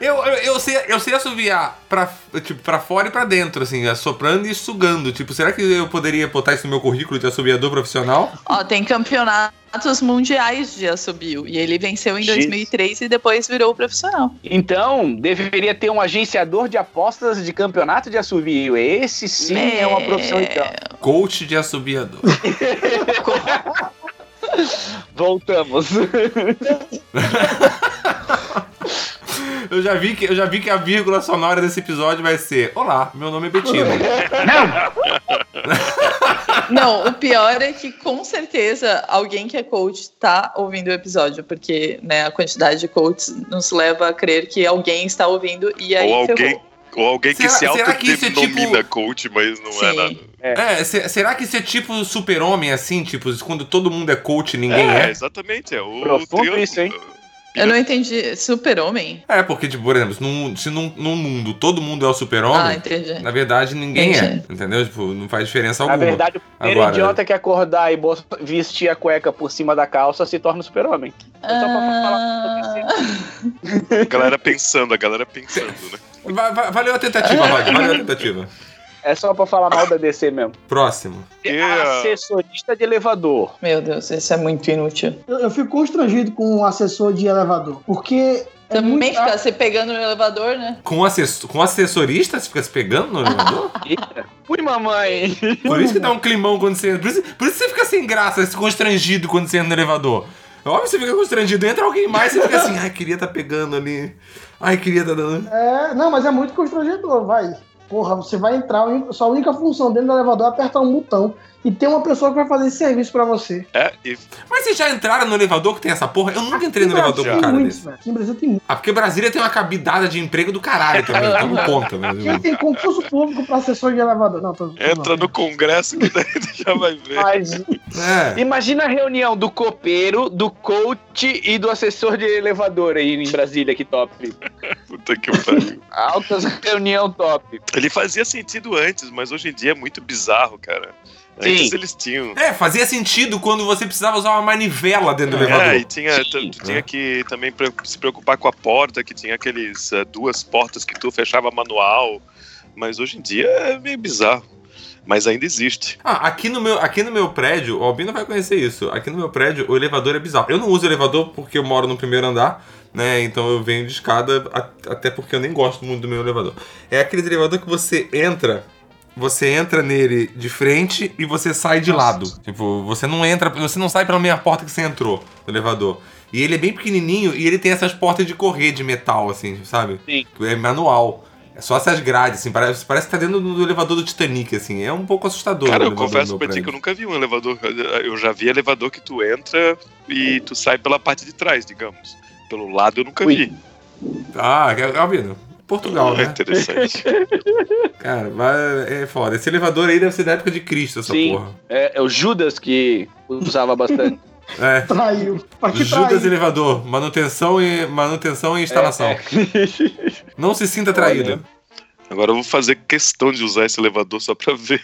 Eu, eu, eu, sei, eu sei assoviar pra, tipo, pra fora e pra dentro, assim, assoprando e sugando. Tipo, será que eu poderia botar isso no meu currículo de assobiador profissional? Ó, tem campeonatos mundiais de assobio. E ele venceu em Jesus. 2003 e depois virou profissional. Então, deveria ter um agenciador de apostas de campeonato de assovio. Esse sim é, uma profissão então. Coach de assobiador. [laughs] Voltamos. [laughs] Eu já vi que, eu já vi que a vírgula sonora desse episódio vai ser: Olá, meu nome é Betina. Não, o pior é que com certeza alguém que é coach tá ouvindo o episódio, porque né, a quantidade de coaches nos leva a crer que alguém está ouvindo e aí Ou alguém, ferrou. Ou alguém que Será- se que isso é autodenomina tipo- coach, mas não é Sim. nada. É, se- será que isso é tipo super-homem, assim? Tipo, quando todo mundo é coach e ninguém é, é? exatamente. É o Profundo triângulo. isso, hein? Eu não entendi. Super-homem? É, porque, tipo, por exemplo, num- se num, num mundo todo mundo é o Ah, super-homem, entendi. na verdade ninguém é. Entendi. Entendeu? Tipo, não faz diferença Na alguma. verdade, o primeiro Agora- idiota que acordar e vestir a cueca por cima da calça se torna super-homem. É só pra falar. Ah, A galera pensando, a galera pensando, né? Va- va- valeu a tentativa, Rod. Valeu a tentativa. [laughs] É só pra falar mal da DC mesmo. Próximo. Yeah. Assessorista de elevador. Meu Deus, isso é muito inútil. Eu, eu fico constrangido com o assessor de elevador. Porque. É Também ficar se pegando no elevador, né? Com, assess com assessorista, você fica se pegando no elevador? [laughs] Eita. Fui, mamãe. Por isso que dá um climão quando você entra. Por isso, por isso que você fica sem graça, se constrangido quando você entra no elevador. É Óbvio que você fica constrangido. Entra alguém mais, você fica assim, ai, queria tá pegando ali. Ai, queria tá dando. É, não, mas é muito constrangedor, vai. Porra, você vai entrar, sua única função dentro do elevador é apertar um botão e tem uma pessoa que vai fazer esse serviço pra você. É, e Mas vocês já entraram no elevador que tem essa porra? Eu nunca entrei no Aqui elevador com um tem cara muitos, desse. velho. Aqui em Brasília tem muito. Ah, porque Brasília tem uma cabidada de emprego do caralho [laughs] também, então não conta, né? Aqui tem concurso público pra assessor de elevador. Não, tô, tô entra não. no congresso que daí tu já vai ver. Mas É. imagina a reunião do copeiro, do coach e do assessor de elevador aí em Brasília, que top. Puta que pariu. Altas reunião top. Ele fazia sentido antes, mas hoje em dia é muito bizarro, cara. Antes Sim. eles tinham. É, fazia sentido quando você precisava usar uma manivela dentro do É, elevador. e tinha, tu, tu tinha que também pre- se preocupar com a porta, que tinha aqueles eh, duas portas que tu fechava manual. Mas hoje em dia é meio bizarro. Mas ainda existe. Ah, aqui no, meu, aqui no meu prédio, o Albino vai conhecer isso. Aqui no meu prédio, o elevador é bizarro. Eu não uso elevador porque eu moro no primeiro andar, né? Então eu venho de escada, até porque eu nem gosto muito do meu elevador. É aquele elevador que você entra, você entra nele de frente e você sai de lado. Tipo, você não entra, você não sai pela mesma porta que você entrou no elevador. E ele é bem pequenininho e ele tem essas portas de correr de metal, assim, sabe? Sim. É manual. É só essas grades, assim, parece, parece que tá dentro do elevador do Titanic, assim. É um pouco assustador. Cara, eu confesso pra ti que eu nunca vi um elevador. Eu já vi elevador que tu entra e tu sai pela parte de trás, digamos. Pelo lado eu nunca Ui. vi. Ah, Albino. Portugal, É né? interessante. [laughs] Cara, mas é foda. Esse elevador aí deve ser da época de Cristo, essa Sim. porra. É, é o Judas que usava bastante. [laughs] É. Traiu. Pra que Judas traiu? elevador, manutenção e manutenção e instalação. É, [laughs] Não se sinta traído. Agora eu vou fazer questão de usar esse elevador só pra ver.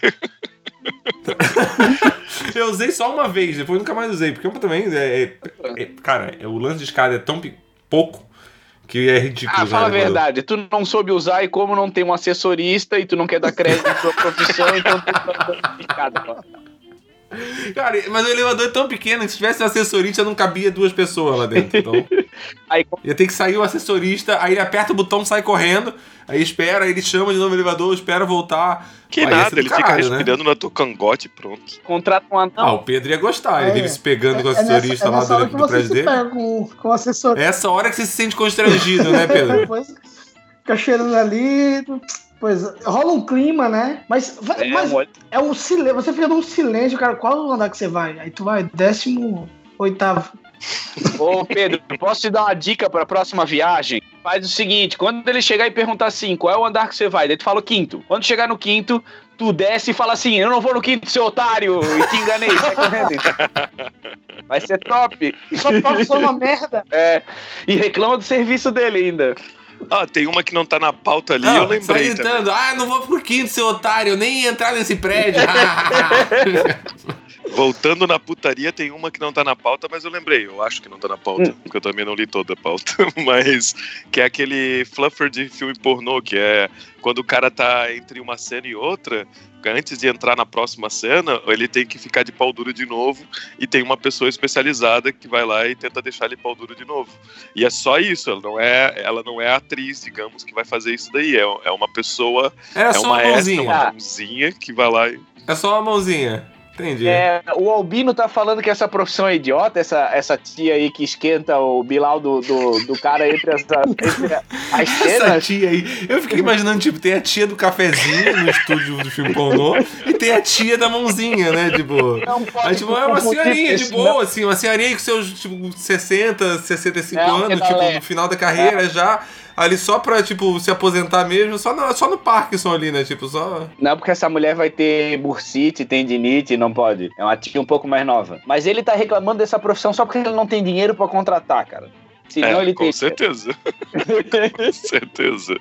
Eu usei só uma vez, depois nunca mais usei, porque eu também é, é- é- cara, é- o lance de escada é tão pouco que é ridículo. Ah, fala a verdade. Tu não soube usar e como não tem um assessorista e tu não quer dar crédito à profissão, então tu tá dando picada, ó. Cara, mas o elevador é tão pequeno que se tivesse um assessorista não cabia duas pessoas lá dentro. Então, [laughs] Aí, ia ter que sair o assessorista, aí ele aperta o botão, sai correndo, aí espera, aí ele chama de novo o elevador, espera voltar. Que Aí nada, do ele caralho, fica né? respirando na tua cangote e pronto. contrata um anão. Ah, o Pedro ia gostar, ele É. vive se pegando com o É nessa, assessorista é lá nessa hora do, que do você prédio dele. pega com, com o assessor. É essa hora que você se sente constrangido, né, Pedro? [laughs] Depois fica cheirando ali. Pois rola um clima, né? Mas, É, mas é um silêncio. Você fica num silêncio, cara. Qual andar que você vai? Aí tu vai, décimo oitavo. Ô Pedro, posso te dar uma dica pra próxima viagem? Faz o seguinte, quando ele chegar e perguntar assim, qual é o andar que você vai? Daí tu fala o quinto. Quando chegar no quinto, tu desce e fala assim, eu não vou no quinto, seu otário, e te enganei, sai correndo. [laughs] Vai ser top. Só uma merda. É, e reclama do serviço dele ainda. [laughs] Ah, tem uma que não tá na pauta ali, Não, eu lembrei também. gritando, ah, não vou pro quinto, seu otário, eu nem ia entrar nesse prédio. [laughs] [laughs] Voltando na putaria, tem uma que não tá na pauta, mas eu lembrei. Eu acho que não tá na pauta, porque eu também não li toda a pauta. [laughs] mas que é aquele fluffer de filme pornô, que é quando o cara tá entre uma cena e outra, antes de entrar na próxima cena, ele tem que ficar de pau duro de novo, e tem uma pessoa especializada que vai lá e tenta deixar ele pau duro de novo. E é só isso, ela não é, ela não é a atriz, digamos, que vai fazer isso daí. É, é uma pessoa, é só uma uma extra, mãozinha. uma mãozinha que vai lá e. É só uma mãozinha. Entendi. É, o Albino tá falando que essa profissão é idiota, essa, essa tia aí que esquenta o Bilal do, do, do cara entre as, entre as [laughs] Essa cenas. tia aí, eu fiquei imaginando, tipo, tem a tia do cafezinho no estúdio do filme pornô e tem a tia da mãozinha, né? Tipo. Não pode Aí, tipo, é uma senhorinha de boa, assim, uma senhorinha com seus, tipo, 60, 65 É, anos, tipo, pedalé. no final da carreira já. Ali só pra, tipo, se aposentar mesmo, só no, só no Parkinson ali, né? Tipo, só. Não, porque essa mulher vai ter bursite, tendinite, não pode. É uma tia um pouco mais nova. Mas ele tá reclamando dessa profissão só porque ele não tem dinheiro pra contratar, cara. Senão É, ele com tem. certeza. [laughs] com certeza.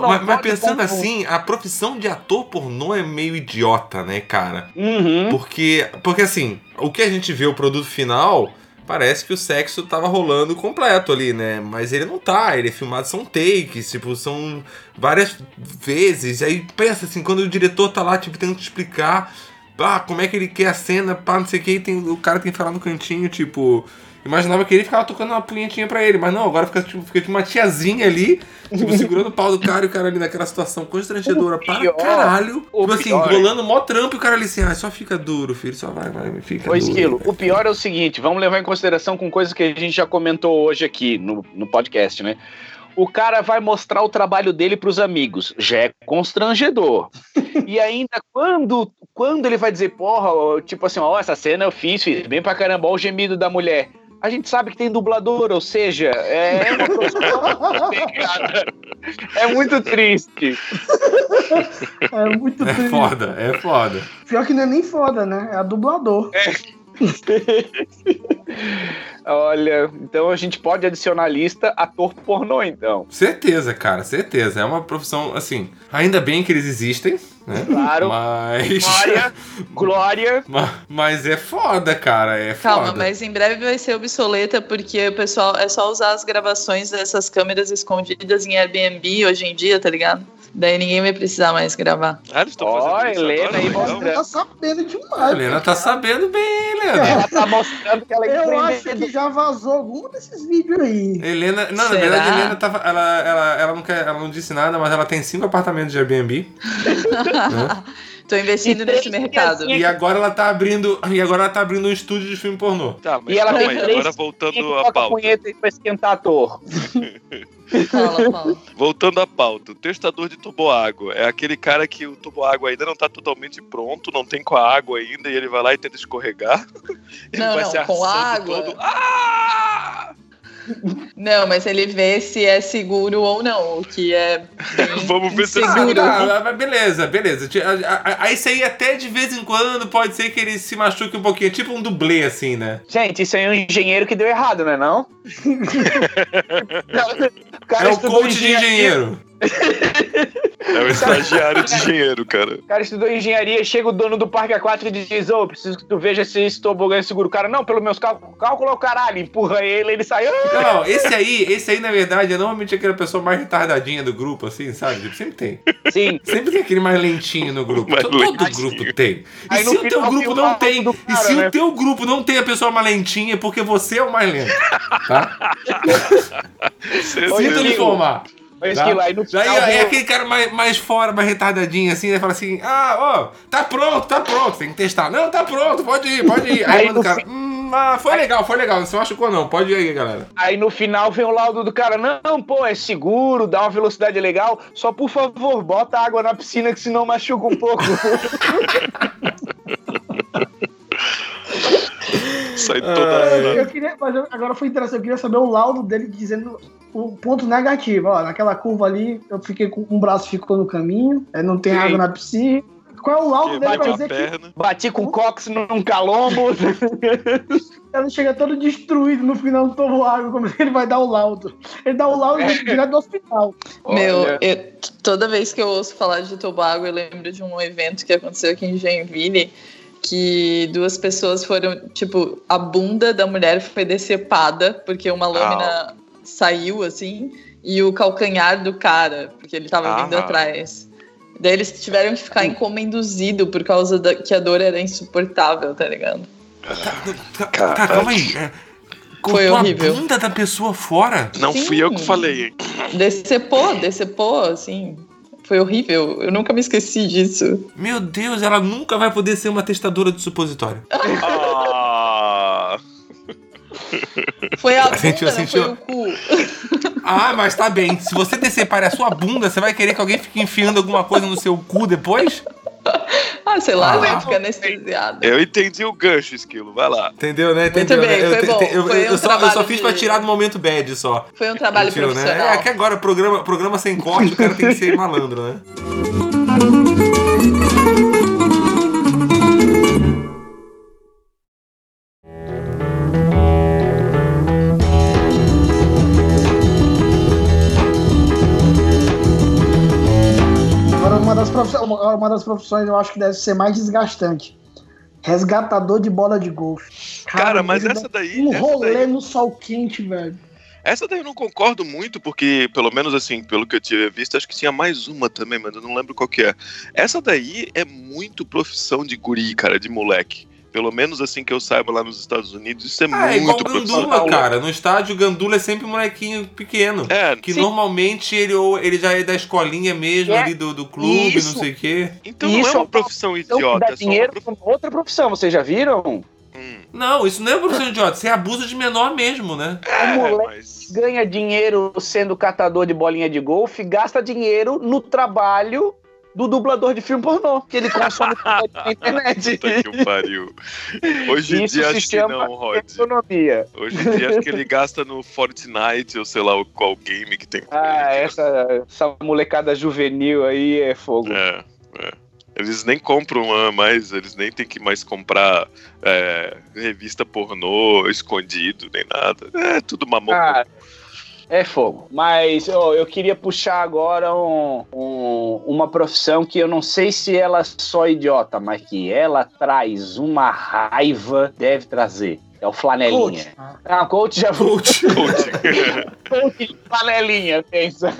Mas, mas pensando assim, a profissão de ator pornô é meio idiota, né, cara? Uhum. Porque, porque assim, o que a gente vê o produto final, parece que o sexo tava rolando completo ali, né? Mas ele não tá, ele é filmado, são takes, tipo, são várias vezes. Aí pensa assim, quando o diretor tá lá, tipo, tentando explicar, ah, como é que ele quer a cena, pá, não sei o que, e tem, o cara tem que falar no cantinho, tipo. Imaginava que ele ficava tocando uma punhetinha pra ele, mas não, agora fica tipo, fica tipo uma tiazinha ali, tipo, [laughs] segurando o pau do cara e o cara ali naquela situação constrangedora para pior- caralho. o Tipo assim, pior- rolando mó trampo e o cara ali assim, ah, só fica duro, filho, só vai, vai, fica Ô. Esquilo, o pior é o seguinte, vamos levar em consideração com coisas que a gente já comentou hoje aqui no, no podcast, né? O cara vai mostrar o trabalho dele pros amigos, já é constrangedor. [laughs] e ainda quando, quando ele vai dizer, porra, tipo assim, ó, essa cena eu fiz, fiz bem pra caramba, ó, o gemido da mulher. A gente sabe que tem dublador, ou seja, é uma [laughs] profissão complicada. É muito triste. É muito É triste. foda, é foda. Pior que não é nem foda, né? É a dublador. Olha, então a gente pode adicionar a lista ator pornô, então. Certeza, cara, certeza. É uma profissão, assim, ainda bem que eles existem, né? Claro. Mas. Glória, glória. Ma- Mas é foda, cara, é Calma, foda. mas em breve vai ser obsoleta porque o pessoal é só usar as gravações dessas câmeras escondidas em Airbnb hoje em dia, tá ligado? Daí ninguém vai precisar mais gravar. Ah, eles estão Ó, fazendo isso Helena agora, aí legal. mostrando. Tá sabendo A demais. Helena tá sabendo bem, Helena. Ela tá mostrando que ela é Eu acho que já vazou algum desses vídeos aí. Helena, não, na Será? verdade, a Helena tava. Ela, ela, ela, não quer, ela não disse nada, mas ela tem cinco apartamentos de Airbnb. [laughs] Tô investindo E nesse mercado. E agora ela tá abrindo. E agora ela tá abrindo um estúdio de filme pornô. Tá, mas E ela calma tem aí, três agora voltando à toca pauta. punheta aí pra esquentar ator. Fala, fala. [laughs] Voltando à pauta, o testador de tuboágua é aquele cara que o tuboágua ainda não tá totalmente pronto, não tem com a água ainda, e ele vai lá e tenta escorregar. [laughs] Ele Não, vai não, se com arçando água. todo. Ah! Não, mas ele vê se é seguro ou não, o que é [laughs] Vamos ver se é inseguro. Ah, tá, beleza, beleza. Ti- a- a- a- Isso aí até de vez em quando pode ser que ele se machuque um pouquinho. É tipo um dublê, assim, né? Gente, isso aí é um engenheiro que deu errado, não é não? O [laughs] [laughs] cara É o coach de engenheiro. É o estagiário de engenheiro, cara. O cara estudou engenharia, chega o dono do parque aquático e diz: Ô, preciso que tu veja se esse tobogã é seguro. O cara, não, pelo meus cálculos, cálculo é o caralho. Empurra ele, ele sai. Não, esse aí, esse aí, na verdade, é normalmente aquela pessoa mais retardadinha do grupo, assim, sabe? Tipo, sempre tem. Sim. Sempre tem aquele mais lentinho no grupo. Mais Todo lentinho. grupo tem. E Aí se o teu final grupo não tem, do e cara, se né? o teu grupo não tem a pessoa mais lentinha, é porque você é o mais lento. Tá? [laughs] Certeza. Sinto lhe informar. Mas Tá? que lá, e no Daí final é aquele cara mais, mais fora, mais retardadinho, assim, né? Fala assim, ah, ó, tá pronto, tá pronto, tem que testar. Não, tá pronto, pode ir, pode ir. Aí, Aí manda o cara, hum, ah, foi legal, foi legal, não se machucou não, pode ir aí, galera. Aí no final vem o laudo do cara, não, pô, é seguro, dá uma velocidade legal, só por favor, bota água na piscina que senão machuca um pouco. [laughs] Sai Ah, toda. Eu queria, mas eu- agora foi interessante, eu queria saber o laudo dele dizendo o ponto negativo. Ó, naquela curva ali, eu fiquei com um braço ficou no caminho, é, não tem Sim. água na piscina. Qual é o laudo Que dele pra dizer que perna. Bati com o cox num calombo. [laughs] ela chega todo destruído no final do tobo água, como ele vai dar o laudo? Ele dá o laudo É. direto do hospital. Meu, eu- toda vez que eu ouço falar de Tobago, eu lembro de um evento que aconteceu aqui em Joinville, que duas pessoas foram, tipo, a bunda da mulher foi decepada, porque uma lâmina saiu, assim, e o calcanhar do cara, porque ele tava vindo Ah. atrás. Daí eles tiveram que ficar em coma induzido por causa da, que a dor era insuportável, tá ligado? Tá, tá, calma aí. É, Foi horrível. a bunda da pessoa fora? Não Sim. fui eu que falei? Decepou, decepou, assim. Foi horrível. Eu nunca me esqueci disso. Meu Deus, ela nunca vai poder ser uma testadora de supositório. [laughs] Ah, Foi a A bunda, gente não sentiu- foi o cu. [laughs] Ah, mas tá bem. Se você decepar a sua bunda, você vai querer que alguém fique enfiando alguma coisa no seu cu depois? [laughs] Ah, sei lá, Ah. né? Fica anestesiado. Eu entendi o gancho, Esquilo. Vai lá. Entendeu, né? Entendeu, bem, né? foi eu, bom. eu- Foi eu um só, eu só fiz de- pra tirar do momento bad só. Foi um trabalho Entendeu, né? profissional. É que agora, programa, programa sem corte, o cara tem que ser malandro, né? Uma das profissões eu acho que deve ser mais desgastante. Resgatador de bola de golfe. Cara, mas ele essa daí. Um essa rolê daí- no sol quente, velho. Essa daí eu não concordo muito, porque, pelo menos assim, pelo que eu tinha visto, acho que tinha mais uma também, mas eu não lembro qual que é. Essa daí é muito profissão de guri, cara, de moleque. Pelo menos assim que eu saiba lá nos Estados Unidos, isso é Ah, é igual muito o profissão. Gandula, cara. No estádio, o Gandula é sempre um molequinho pequeno. É, Que Sim. normalmente ele, ou ele já é da escolinha mesmo, É. ali do, do clube, Isso. não sei o quê. então não é Isso uma é profissão Então, idiota. dá é uma dinheiro prof- pra outra profissão, vocês já viram? Hum. Não, isso não é profissão idiota, isso é abuso de menor mesmo, né? O É, moleque mas. ganha dinheiro sendo catador de bolinha de golfe, gasta dinheiro no trabalho do dublador de filme pornô, que ele consome [laughs] na internet. Puta que pariu. Hoje em dia se acho que não, Rod. economia. Hoje em dia acho que ele gasta no Fortnite ou sei lá qual game que tem. Ah, ele. essa, essa molecada juvenil aí é fogo. É, é. Eles nem compram mais, eles nem tem que mais comprar é, revista pornô escondido, nem nada. É tudo mamão. Ah, é fogo. Mas ó, eu queria puxar agora um- um- uma profissão que eu não sei se ela é só idiota, mas que ela traz uma raiva, deve trazer. É o flanelinha. Coach. Ah. Coach já Coach. coach [laughs] de flanelinha, pensa.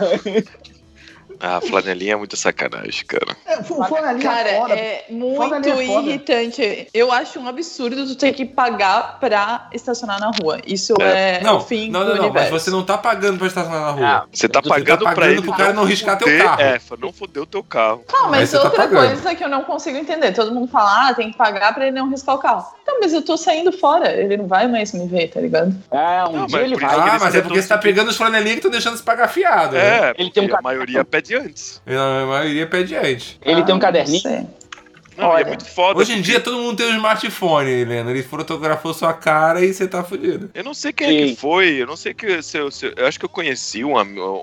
Ah, flanelinha é muita sacanagem, cara. É, o flanelinha Cara, é foda. é muito Flanelinha é foda. irritante. Eu acho um absurdo tu ter que pagar pra estacionar na rua. Isso é, Não, o fim não, do não, não, mas universo. você não tá pagando pra estacionar na rua. Ah, Você tá Você pagando, tá pra pagando ele pro cara não riscar teu carro. É, pra não foder o teu carro. Não, Mas mas tá outra pagando. coisa que eu não consigo entender. Todo mundo fala, ah, tem que pagar pra ele não riscar o carro. Não, mas eu tô saindo fora. Ele não vai mais me ver, tá ligado? Ah, um Não, dia ele vai. Ah, mas é porque você tá pegando os flanelinhas que estão deixando se pagar fiado. né? É, Ele tem um a maioria pede antes. A maioria pede antes. Ele tem um Ah, caderninho. não e Olha, é muito foda. Hoje em dia todo mundo tem um smartphone, Helena. Ele fotografou sua cara e você tá fudido. Eu não sei quem é que Sim. foi, eu não sei que. Se eu, se- eu acho que eu conheci um,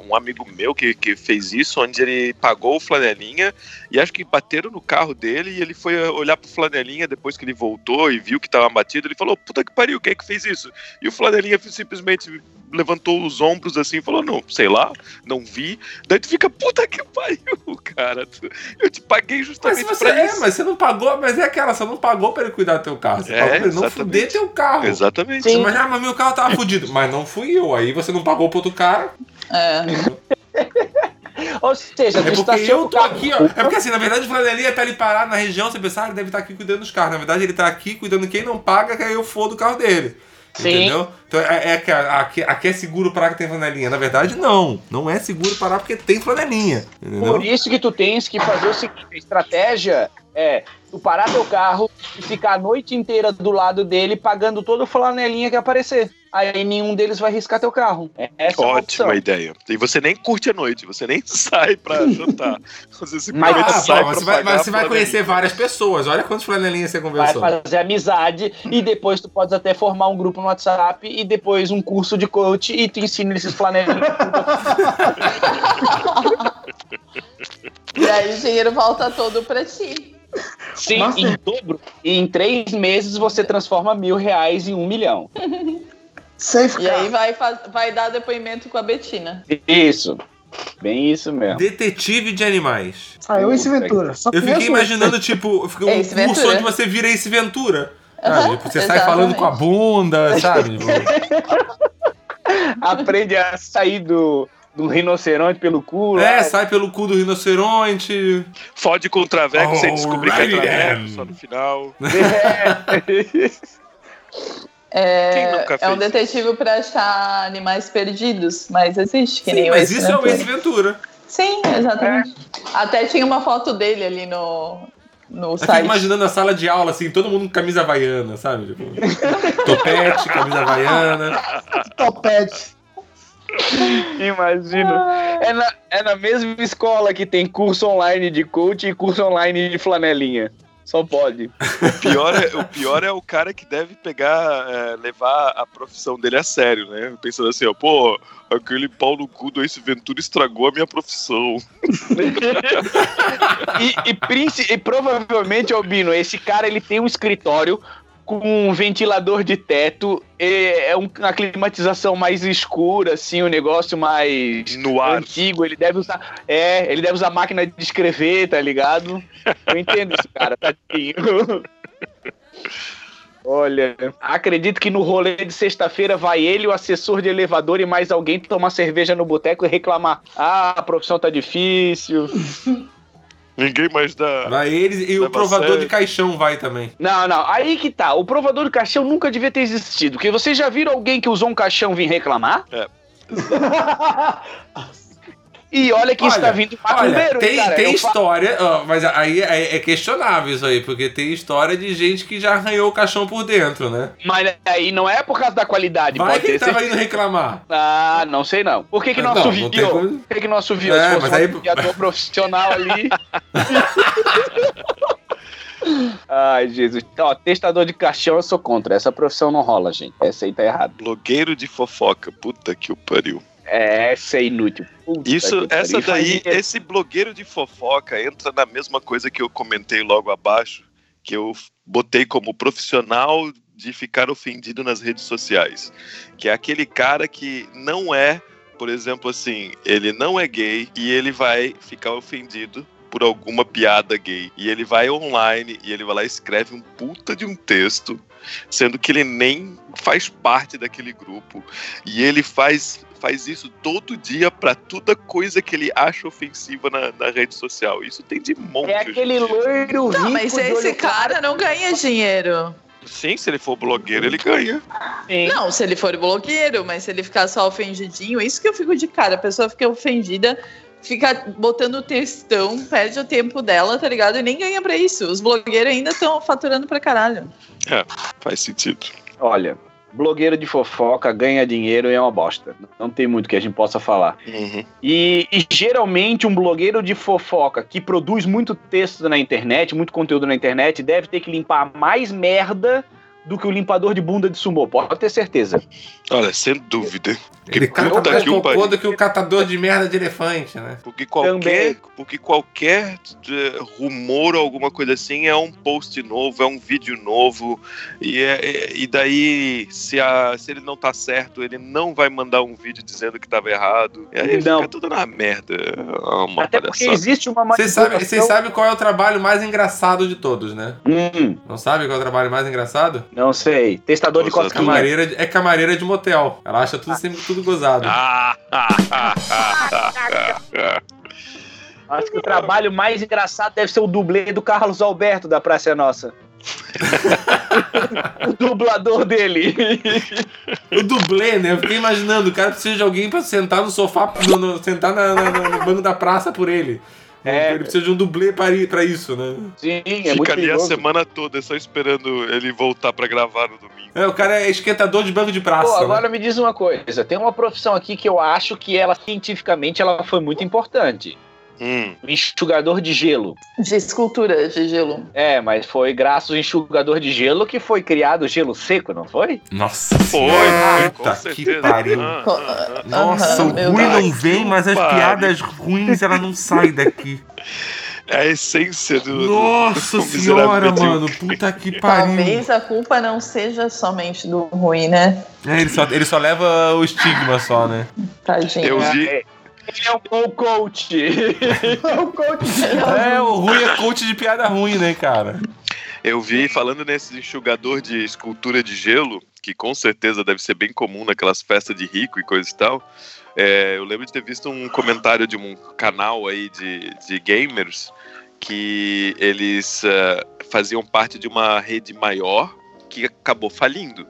um amigo meu que, que fez isso, onde ele pagou o flanelinha e acho que bateram no carro dele e ele foi olhar pro flanelinha depois que ele voltou e viu que tava batido. Ele falou: Puta que pariu, quem é que fez isso? E o flanelinha simplesmente levantou os ombros assim e falou: Não, sei lá, não vi. Daí tu fica: Puta que pariu, cara. Eu te paguei Mas justamente você pra é, isso. mas você não pagou, mas é aquela, você não pagou pra ele cuidar do teu carro. Você É, pagou pra ele não fuder teu carro. Exatamente. Sim. Mas, ah, mas meu carro tava fudido. Mas não fui eu. Aí você não pagou pro outro cara. É. Ou seja, É tu porque eu tô carro. aqui, ó. É porque assim, na verdade o flanelinha tá ali parado na região, você pensa, ah, ele deve estar aqui cuidando dos carros. Na verdade, ele tá aqui cuidando quem não paga, que aí eu fodo o carro dele. Sim. Entendeu? Então é, é que aqui, aqui é seguro parar que tem flanelinha. Na verdade, não. Não é seguro parar porque tem flanelinha. Entendeu? Por isso que tu tens que fazer o seguinte: a estratégia é tu parar teu carro e ficar a noite inteira do lado dele pagando toda flanelinha que aparecer. Aí nenhum deles vai riscar teu carro. É- Essa é. Ótima ideia. E você nem curte a noite, você nem [laughs] sai pra jantar. Você Mas- simplesmente Ah, sai mas você vai, mas você vai conhecer várias pessoas. Olha quantas flanelinhas você Vai conversou. fazer amizade e depois tu pode até formar um grupo no WhatsApp e depois um curso de coach e tu ensina esses flanelinhos. [laughs] E aí o dinheiro volta todo pra ti. Sim, Nossa. em dobro. E em três meses você transforma mil reais em um milhão. [laughs] E aí vai, vai dar depoimento com a Betina. Isso. Bem isso mesmo. Detetive de animais. Ah, eu Ace Ventura. Só Eu fiquei imaginando, tipo, fica um Ace curso Ventura. onde você vira Ace Ventura. Tipo, você sai falando com a bunda, sabe? [laughs] Aprende a sair do, do rinoceronte pelo cu. é, lá. sai pelo cu do rinoceronte. Fode com o traveco sem descobrir que é traveco só no final. Quem [laughs] [laughs] É, nunca é um detetive pra achar animais perdidos, mas existe, que Sim, nem mas isso é o Ventura. Ace Ventura. Sim, exatamente. Até tinha uma foto dele ali no, no Eu fico site. imaginando a sala de aula, assim, todo mundo com camisa havaiana, sabe? Tipo, [laughs] topete, camisa havaiana. Topete. Imagina. É na, é na mesma escola que tem curso online de coach e curso online de flanelinha. Só pode. O pior é o, pior é o cara que deve pegar, é, levar a profissão dele a sério, né? Pensando assim, ó, pô, aquele pau no cu do Ace Ventura estragou a minha profissão. [laughs] e, e, e provavelmente, Albino, esse cara ele tem um escritório com um ventilador de teto, é, é um- uma climatização mais escura, assim, um negócio mais No ar. antigo. Ele deve usar. É, ele deve usar máquina de escrever, tá ligado? Eu entendo esse cara, tadinho. [laughs] Olha, acredito que no rolê de sexta-feira vai ele, o assessor de elevador e mais alguém tomar cerveja no boteco e reclamar. Ah, a profissão tá difícil. Ninguém mais dá. Vai eles e o provador sério. de caixão vai também. Não, não, aí que tá. O provador de caixão nunca devia ter existido. Porque vocês já viram alguém que usou um caixão vir reclamar? É. [laughs] E olha que isso Olha, tá vindo Olha, macumbeiro, tem, hein, cara? tem história, ó, mas aí é, é questionável isso aí, porque tem história de gente que já arranhou o caixão por dentro, né? Mas aí não é por causa da qualidade, Vai pode que ele ter tava certeza. indo reclamar. Ah, não sei não. Por que que não Não, não assoviou? tem como- Por que que não assoviou? É, Se fosse mas um aí- assoviador profissional ali... [laughs] Ai, Jesus. Ó, testador de caixão eu sou contra. Essa profissão não rola, gente. Essa aí tá errada. Blogueiro de fofoca, puta que o pariu. É, essa é inútil. Puta Isso, essa daí, esse blogueiro de fofoca entra na mesma coisa que eu comentei logo abaixo, que eu botei como profissional de ficar ofendido nas redes sociais, que é aquele cara que não é, por exemplo, assim, ele não é gay e ele vai ficar ofendido por alguma piada gay. E ele vai online e ele vai lá e escreve um puta de um texto, sendo que ele nem faz parte daquele grupo. E ele faz, faz isso todo dia pra toda coisa que ele acha ofensiva na, na rede social. Isso tem de monte. É aquele loiro rico Não, mas esse cara não ganha dinheiro. Sim, se ele for blogueiro, ele ganha. Sim. Não, se ele for blogueiro, mas se ele ficar só ofendidinho, isso que eu fico de cara. A pessoa fica ofendida, fica botando textão, perde o tempo dela, tá ligado? E nem ganha pra isso. Os blogueiros ainda estão faturando pra caralho. Faz sentido. Olha, blogueiro de fofoca ganha dinheiro e é uma bosta. Não tem muito que a gente possa falar. Uhum. E, e geralmente um blogueiro de fofoca que produz muito texto na internet, muito conteúdo na internet, deve ter que limpar mais merda do que o limpador de bunda de sumô. Pode ter certeza. Olha, sem dúvida. Ele cata mais que o cocô pariu. do que o catador de merda de elefante, né? Porque qualquer, Também. porque qualquer eh, rumor ou alguma coisa assim é um post novo, é um vídeo novo. E, é- é- e daí, se, a, se ele não tá certo, ele não vai mandar um vídeo dizendo que tava errado. E aí Não. fica tudo na merda. É uma Até porque palhaçada. existe uma Vocês sabem vocês sabem qual é o trabalho mais engraçado de todos, né? Hum, Não sabe qual é o trabalho mais engraçado? Não sei. Testador de Nossa, cosquinha. Camareira de- é camareira de motel. Ela acha tudo sempre tudo gozado. Ah, ah, ah, ah, ah, ah. Acho que o trabalho mais engraçado deve ser o dublê do Carlos Alberto da Praça Nossa. [laughs] o dublador dele. O dublê, né? Eu fiquei imaginando, o cara precisa de alguém pra sentar no sofá, no, no- sentar na- na- no banco da praça por ele. É. Ele precisa de um dublê pra, ir- pra isso, né? Sim, é muito Fica ali a semana toda só esperando ele voltar pra gravar no domingo. É, o cara é esquentador de banco de praça. Pô, né? agora me diz uma coisa. Tem uma profissão aqui que eu acho que ela, cientificamente, ela foi muito importante. Hum, O enxugador de gelo. De escultura de gelo. É, mas foi graças ao enxugador de gelo que foi criado o gelo seco, não foi? Nossa Foi, puta que pariu. Ah, ah, ah. Nossa, o ruim Deus. não vem, mas as Pariu. piadas ruins ela não sai daqui. É a essência do. do- Nossa do senhora, mano, puta que [laughs] pariu. Talvez a culpa não seja somente do ruim, né? É, ele, só, ele só leva o estigma só, né? Tadinho. Eu vi, É, Ele é um bom coach. [laughs] o coach É, o ruim é coach de piada ruim, né, cara? Eu vi falando nesse enxugador de escultura de gelo, que com certeza deve ser bem comum naquelas festas de rico e coisa e tal. é, eu lembro de ter visto um comentário de um canal aí de, de gamers que eles eh, faziam parte de uma rede maior que acabou falindo.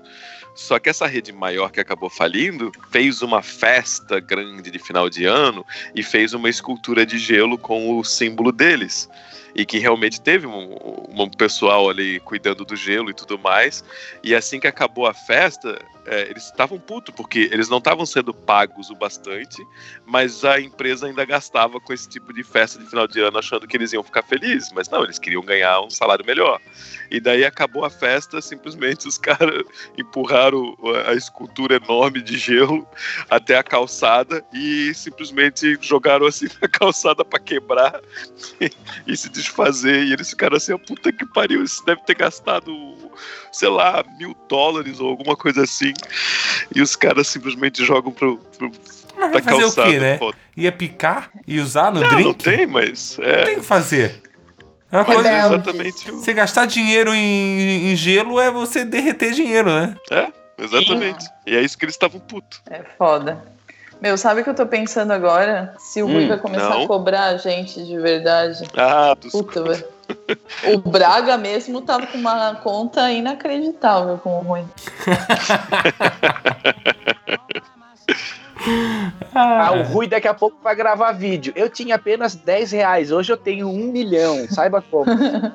Só que essa rede maior que acabou falindo fez uma festa grande de final de ano e fez uma escultura de gelo com o símbolo deles. e que realmente teve um, um pessoal ali cuidando do gelo e tudo mais. E assim que acabou a festa, é, eles estavam putos, porque eles não estavam sendo pagos o bastante, mas a empresa ainda gastava com esse tipo de festa de final de ano, achando que eles iam ficar felizes. Mas não, eles queriam ganhar um salário melhor. E daí acabou a festa, simplesmente os [laughs] caras empurraram a escultura enorme de gelo até a calçada e simplesmente jogaram assim [laughs] na calçada para quebrar e, se desfazer. E eles ficaram assim, a puta que pariu, isso deve ter gastado, sei lá, mil dólares ou alguma coisa assim. E os caras simplesmente jogam pro, pro Mas vai fazer calçada, o quê, né? pô. Ia picar e usar no Não, drink? não tem, mas Não é, tem o que fazer. É uma coisa- é- exatamente o- Você gastar dinheiro em, em gelo é você derreter dinheiro, né? É, exatamente. E é isso que eles estavam putos. É foda. Meu, sabe o que eu tô pensando agora? Se o Rui Hum, vai começar não. a cobrar a gente de verdade. Ah, dos... Puta, velho. O Braga mesmo tava com uma conta inacreditável com o Rui. [laughs] Ah, o Rui daqui a pouco vai gravar vídeo. Eu tinha apenas 10 reais, hoje eu tenho um milhão. Saiba como. É,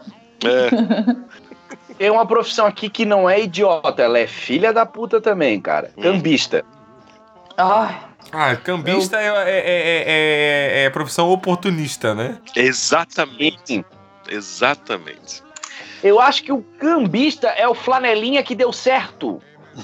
Tem uma profissão aqui que não é idiota, ela é filha da puta também, cara. Cambista. Ai, Ah, cambista é, é, é, é- é profissão oportunista, né? exatamente. Exatamente. Eu acho que o cambista é o flanelinha que deu certo.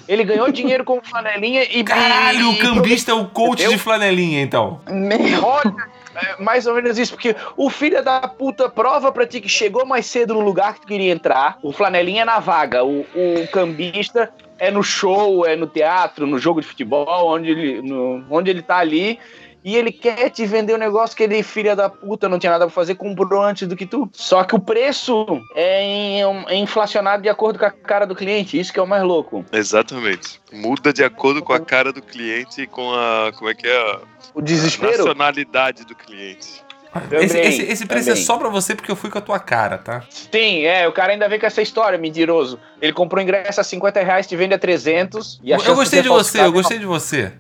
Ele ganhou [laughs] dinheiro com flanelinha e. Caralho, e- o cambista é o coach Eu- de flanelinha, então. meu. Olha, é mais ou menos isso, porque o filho da puta prova pra ti que chegou mais cedo no lugar que tu queria entrar, o flanelinha é na vaga, o, o cambista é no show, é no teatro, no jogo de futebol, onde ele, no- onde ele tá ali, e ele quer te vender um negócio que ele, filha da puta, não tinha nada pra fazer, comprou antes do que tu. Só que o preço é, em- é inflacionado de acordo com a cara do cliente, isso que é o mais louco. Exatamente. Muda de acordo com a cara do cliente e com a. Como é que é? A O desespero. nacionalidade do cliente. Também, esse, esse, esse preço é também. só pra você porque eu fui com a tua cara, tá? Sim, é, o cara ainda vem com essa história, mentiroso. Ele comprou ingresso a 50 reais, te vende a 300. E a Eu, gostei ser de você, eu gostei de você.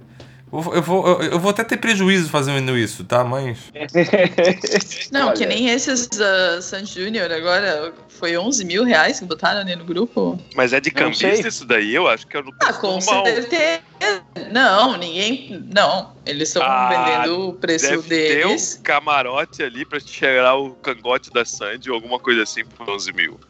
Eu, vou- eu vou, eu, eu vou até ter prejuízo fazendo isso, tá? Mas. [laughs] Não, Olha, que nem esses da San Júnior agora. Foi 11 mil reais que botaram ali no grupo. Mas é de Não cambista isso daí? Eu acho que é no Ah, com certeza. Não, ninguém. Não. Eles estão Ah, vendendo o preço Deve ter deles. um camarote ali pra cheirar o cangote da Sandy ou alguma coisa assim por 11 mil.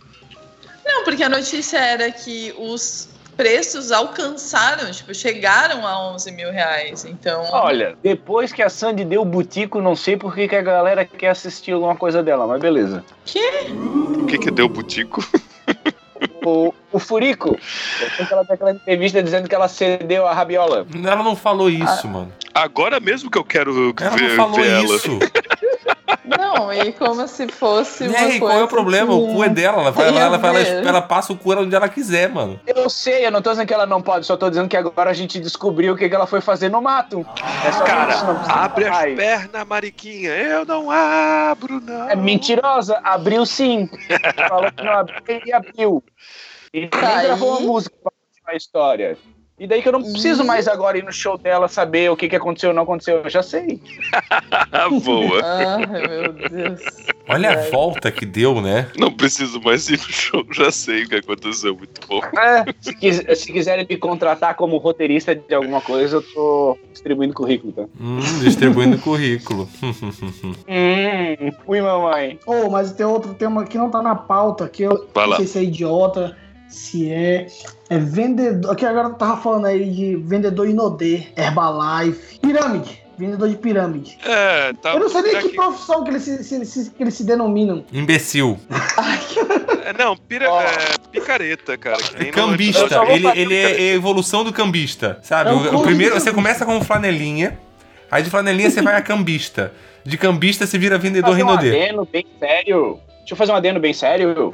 Não, porque a notícia era que os preços alcançaram, tipo, chegaram a 11 mil reais. Então. Olha, depois que a Sandy deu o butico, não sei por que, que a galera quer assistir alguma coisa dela, mas beleza. O que que deu butico? [laughs] O, o Furico, ela tem aquela entrevista dizendo que ela cedeu a rabiola. Ela não falou isso, mano. Agora mesmo que eu quero Ela ver, não falou ver ela. isso. [laughs] Não, e como se fosse. E uma aí, qual é o problema? O cu é dela. Ela, vai, Tem ela, ela, ela passa o cu onde ela quiser, mano. Eu sei, eu não tô dizendo que ela não pode, só tô dizendo que agora a gente descobriu o que, que ela foi fazer no mato. É Cara, abre as pernas, Mariquinha. Eu não abro, não. É mentirosa, abriu sim. Falou que não abriu e abriu. E Tá gravou uma música pra continuar a história. E daí que eu não preciso mais agora ir no show dela saber o que, que aconteceu ou não aconteceu. Eu já sei. [laughs] Boa. Ai, meu Deus. Olha a É. volta que deu, né? Não preciso mais ir no show, já sei o que aconteceu. Muito bom. É, se, quis- se quiserem me contratar como roteirista de alguma coisa, eu tô distribuindo currículo, tá? Hum, distribuindo currículo. [laughs] Hum, fui mamãe. Oh, mas tem outro tema que não tá na pauta, que eu Vai não lá. sei se é idiota, se é. É vendedor. Aqui agora eu tava falando aí de vendedor Inodê, Herbalife, pirâmide. Vendedor de pirâmide. É, tá. eu não sei nem que que- profissão que eles se, se- se- que eles se denominam. Imbecil. é, não, pira, Ó. é, picareta, cara. [laughs] Cambista. Ele, ele é a evolução do cambista, sabe? É um O- o, primeiro, você começa com flanelinha, aí de flanelinha você vai a cambista. De cambista você vira vendedor fazer um rinodê. adeno bem sério. Deixa eu fazer um adeno bem sério.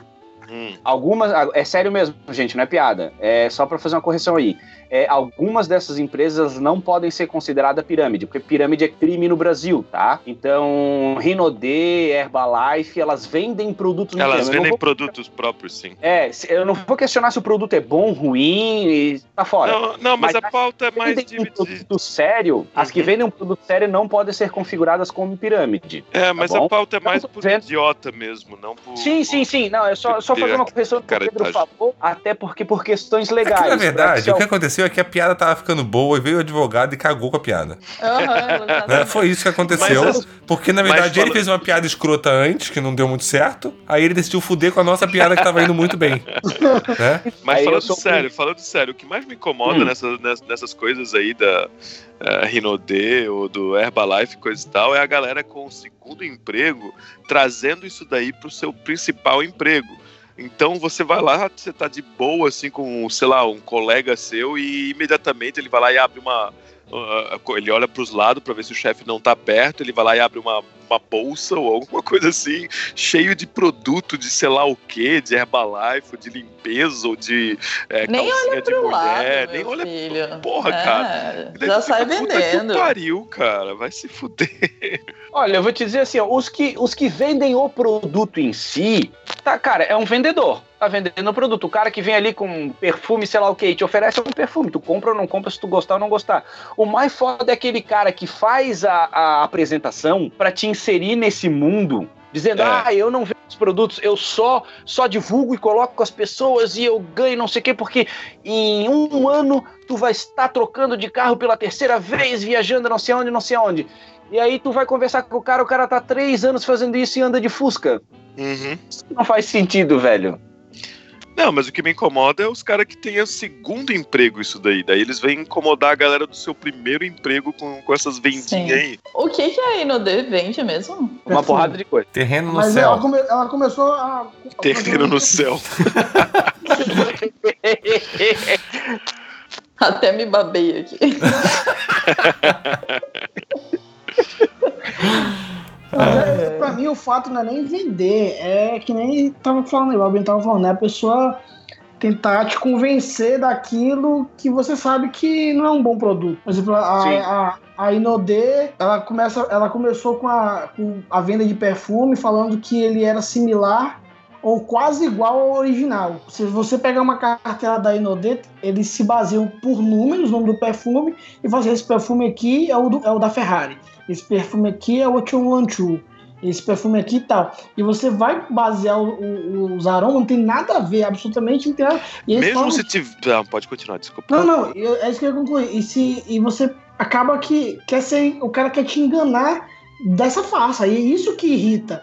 Hum. Algumas, é sério mesmo, gente, não é piada. É só para fazer uma correção aí. É, algumas dessas empresas não podem ser consideradas pirâmide, porque pirâmide é crime no Brasil, tá? Então, Rinode, Herbalife, elas vendem produtos no Elas vendem vou- produtos próprios, sim. É, eu não vou questionar se o produto é bom, ruim, e tá fora. Não, não, mas, Mas a pauta é mais um dividida. produto sério, as que Uhum. vendem um produto sério não podem ser configuradas como pirâmide. É, mas bom? a pauta é mais Não, por vendo. idiota mesmo, não por. Sim, sim, sim. Não, é só, só fazer uma correção do que o Pedro falou, até porque por questões É legais. que, na verdade, o que aconteceu é que a piada tava ficando boa e veio o advogado e cagou com a piada. Aham, [laughs] Né? Foi isso que aconteceu. Mas, porque, na verdade, ele fez uma piada escrota antes, que não deu muito certo. Aí ele decidiu fuder com a nossa piada que tava indo muito bem. [laughs] né? Mas Aí falando sou- sério, falando sério, o que mais me incomoda Hum. nessas, nessas, nessas coisas aí da uh, Rinode ou do Herbalife, coisa e tal, é a galera com o segundo emprego trazendo isso daí pro seu principal emprego. Então você vai lá, você tá de boa, assim, com, sei lá, um colega seu e imediatamente ele vai lá e abre uma. uh, ele olha pros lados pra ver se o chefe não tá perto, ele vai lá e abre uma, uma bolsa ou alguma coisa assim, cheio de produto de sei lá o que, de Herbalife, de limpeza, ou de é, Nem calcinha olha de pro mulher, lado, nem olha. filho. Porra, É, cara. Já sai fica, "Puta que vendendo. pariu, cara, vai se fuder. Olha, eu vou te dizer assim, ó, os que, os que vendem o produto em si, tá, cara, é um vendedor. Tá vendendo o produto. O cara que vem ali com perfume, sei lá o que, te oferece um perfume. Tu compra ou não compra se tu gostar ou não gostar. O mais foda é aquele cara que faz a, a apresentação pra te inserir nesse mundo. Dizendo, É. ah, eu não vendo os produtos, eu só só divulgo e coloco com as pessoas e eu ganho não sei o quê, porque em um ano tu vai estar trocando de carro pela terceira vez, viajando não sei onde, não sei onde. E aí tu vai conversar com o cara, o cara tá três anos fazendo isso e anda de Fusca. Uhum. Isso não faz sentido, velho. Não, mas o que me incomoda é os caras que têm o segundo emprego, isso daí. Daí eles vêm incomodar a galera do seu primeiro emprego com, com essas vendinhas Sim. aí. O que, que a Inodê vende mesmo? Uma porrada de coisa. Terreno no Mas céu. ela, come- ela começou a. a [laughs] Terreno no céu. [laughs] Até me babei aqui. [laughs] Mas é, pra mim o fato não é nem vender, é que nem tava falando, o Albin tava falando, né? A pessoa tentar te convencer daquilo que você sabe que não é um bom produto. Por exemplo, a, Sim. a, a Inodê, ela, começa, ela começou com a, com a venda de perfume, falando que ele era similar ou quase igual ao original. Se você pegar uma cartela da Inodê, eles se baseiam por números, o nome do perfume, e fazer esse perfume aqui é o, do- é o da Ferrari. Esse perfume aqui é o 212. Esse perfume aqui e tal. E você vai basear o- o- os aromas, não tem nada a ver, absolutamente não tem nada. Mesmo falam- se tiver. Não, pode continuar, desculpa. Não, não, eu- é isso que eu ia concluir. E, se, e você acaba que quer ser. O cara quer te enganar dessa farsa. E é isso que irrita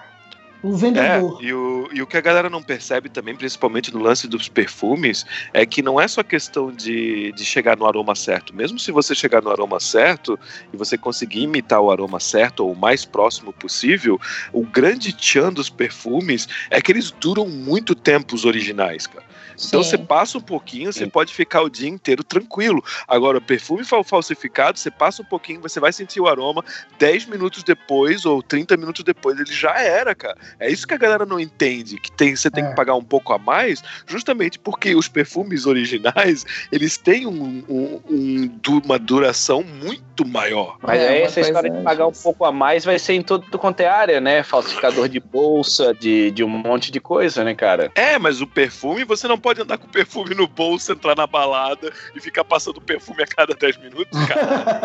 o É, vendedor. e o, e o que a galera não percebe também, principalmente no lance dos perfumes, é que não é só questão de, de chegar no aroma certo. Mesmo se você chegar no aroma certo e você conseguir imitar o aroma certo ou o mais próximo possível, o grande tchan dos perfumes é que eles duram muito tempo os originais, cara. Então você passa um pouquinho, você pode ficar o dia inteiro tranquilo. Agora, o perfume fal- falsificado, você passa um pouquinho, você vai sentir o aroma, 10 minutos depois ou 30 minutos depois, ele já era, cara. É isso que a galera não entende, que tem, você tem É. que pagar um pouco a mais, justamente porque os perfumes originais, eles têm um, um- um uma duração muito maior. Mas É, aí essa história de pagar um pouco a mais vai ser em todo quanto é área, né? Falsificador de bolsa, de, de um monte de coisa, né, cara? É, mas o perfume, você não pode andar com perfume no bolso, entrar na balada e ficar passando perfume a cada 10 minutos, cara.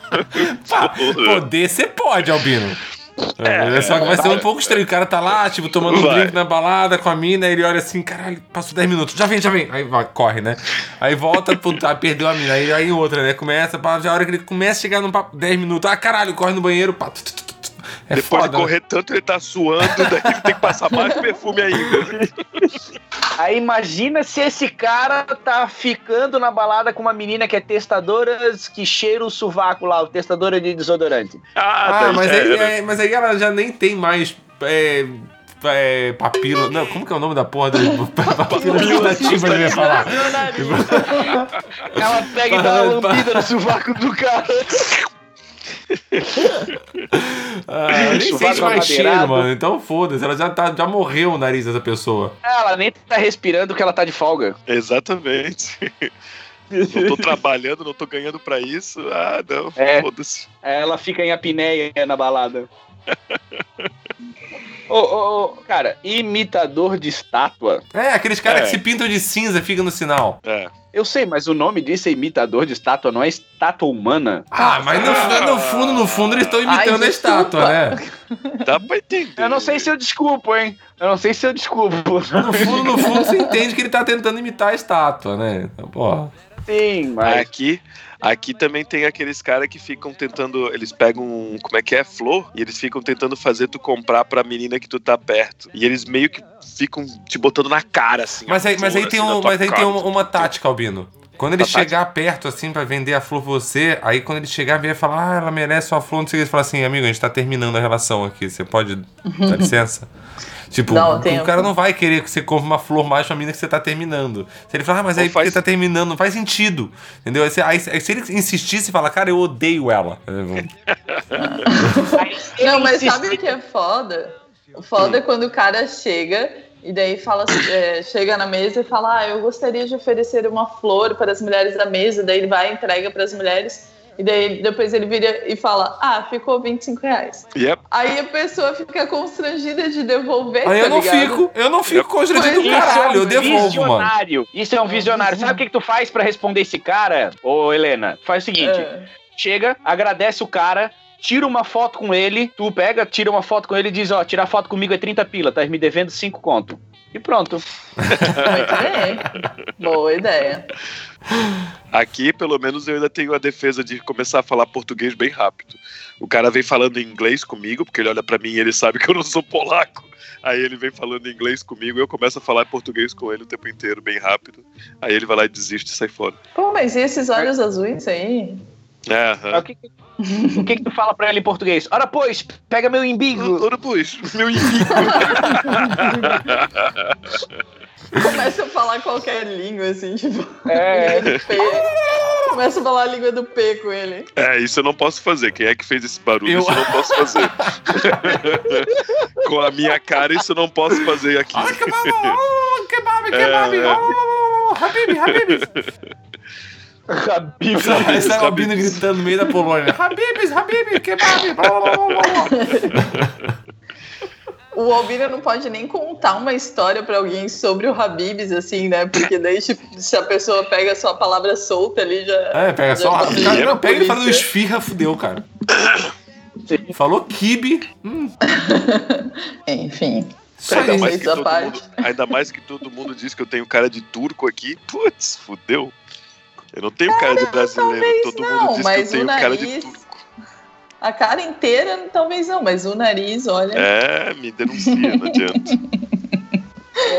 [laughs] Pá, poder você pode, Albino. É, só que vai ser um pouco estranho. O cara tá lá, tipo, tomando um Vai. drink na balada com a mina, ele olha assim, caralho, passou 10 minutos, já vem, já vem. Aí vai, corre, né? Aí volta, puta, perdeu a mina. Aí, aí outra, né? Começa, pá, já a hora que ele começa a chegar no papo, 10 minutos, ah, caralho, corre no banheiro, pá. tu, tu, tu. É Depois foda. de correr tanto, ele tá suando, daí ele tem que passar mais perfume ainda. Aí imagina se esse cara tá ficando na balada com uma menina que é testadora que cheira o sovaco lá, o testadora de desodorante. Ah, daí mas já aí, era. é, mas aí ela já nem tem mais. É, é, papila. Não, como que é o nome da porra do. papila gustativa, eu ia falar. [laughs] Ela pega e dá uma lambida no sovaco do cara. Ah, ela nem sente mais cheiro, mano. Então foda-se. Ela já, tá, já morreu o nariz dessa pessoa. Ela nem tá respirando porque ela tá de folga. Exatamente. Não tô trabalhando, não tô ganhando pra isso. Ah, não. É. Foda-se. Ela fica em apneia na balada. Ô, ô, ô, cara, imitador de estátua. É, aqueles caras É. que se pintam de cinza ficam no sinal. É. Eu sei, mas o nome disso é imitador de estátua, não é estátua humana. Ah, mas no, no fundo, no fundo, eles estão imitando Ai, a estátua, né? Dá pra entender. Eu não sei se eu desculpo, hein? Eu não sei se eu desculpo. No fundo, no fundo, você entende que ele tá tentando imitar a estátua, né? Então, Porra. Sim, mas. Aqui, aqui também tem aqueles caras que ficam tentando. Eles pegam. um- Como é que é? Flor? E eles ficam tentando fazer tu comprar pra menina que tu tá perto. E eles meio que ficam te botando na cara, assim. Mas aí, mas aí flor, tem, assim, um, mas aí cara. tem uma, uma tática, Albino. Quando ele chegar perto, assim, pra vender a flor pra você, aí quando ele chegar, vier falar, ah, ela merece uma flor, não sei o que, você fala assim, amigo, a gente tá terminando a relação aqui, você pode dar [laughs] licença? Tipo, Não, o cara não vai querer que você compre uma flor mais pra mina que você tá terminando. Se ele falar, ah, mas aí Ou porque faz- tá terminando, não faz sentido. Entendeu? Aí, se- aí, se ele insistir, você fala, cara, eu odeio ela. [laughs] Não, mas sabe o que é foda? O foda é quando o cara chega e daí fala, é, chega na mesa e fala: Ah, eu gostaria de oferecer uma flor para as mulheres da mesa. Daí ele vai e entrega para as mulheres. E daí depois ele vira e fala: Ah, ficou 25 reais. Yep. Aí a pessoa fica constrangida de devolver. Aí tá eu não ligado? fico, eu não fico constrangido do Isso é caralho, eu um devolvo, mano. visionário. Isso é um visionário. Sabe o que, que tu faz pra responder esse cara? Ô, Helena, faz o seguinte: É. chega, agradece o cara. Tira uma foto com ele, tu pega, tira uma foto com ele e diz, ó, tirar foto comigo é 30 pila, tá me devendo 5 conto. E pronto. Muito bem. Boa ideia. Aqui, pelo menos, eu ainda tenho a defesa de começar a falar português bem rápido. O cara vem falando inglês comigo, porque ele olha pra mim e ele sabe que eu não sou polaco. Aí ele vem falando inglês comigo e eu começo a falar português com ele o tempo inteiro, bem rápido. Aí ele vai lá e desiste e sai fora. Pô, mas e esses olhos azuis aí? É. O que, que- o que que tu fala pra ele em português? Ora, pois, pega meu imbigo. Ora, pois, meu inimigo. [laughs] Começa a falar qualquer língua, assim, tipo. É. [laughs] P. Começa a falar a língua do P com ele. É, isso eu não posso fazer. Quem é que fez esse barulho? Eu- Isso eu não posso fazer. [laughs] com a minha cara, isso eu não posso fazer aqui. Ai, kebab, oh, kebab, kebab, É, é. oh, Habib, Habib. Aí sai o Albino gritando no meio da Polônia. Habibs, Habib, kebab, blá, blá, blá, blá. [laughs] O Albino não pode nem contar uma história pra alguém sobre o Habibs, assim, né? Porque daí, tipo, se a pessoa pega a sua palavra solta ali, já. É, pega já só. tá Cara, não, pega e fala esfirra, fudeu, cara. Falou kibe. Hum, [laughs] Enfim. Ainda mais, que todo parte. mundo, ainda mais que todo mundo diz que eu tenho cara de turco aqui. Putz, fudeu. Eu não tenho cara de brasileiro. talvez Todo não, mundo diz que eu mas o tenho cara de nariz- turco. A cara inteira, talvez não, mas o nariz, olha. É, me denuncia, não adianta. [laughs]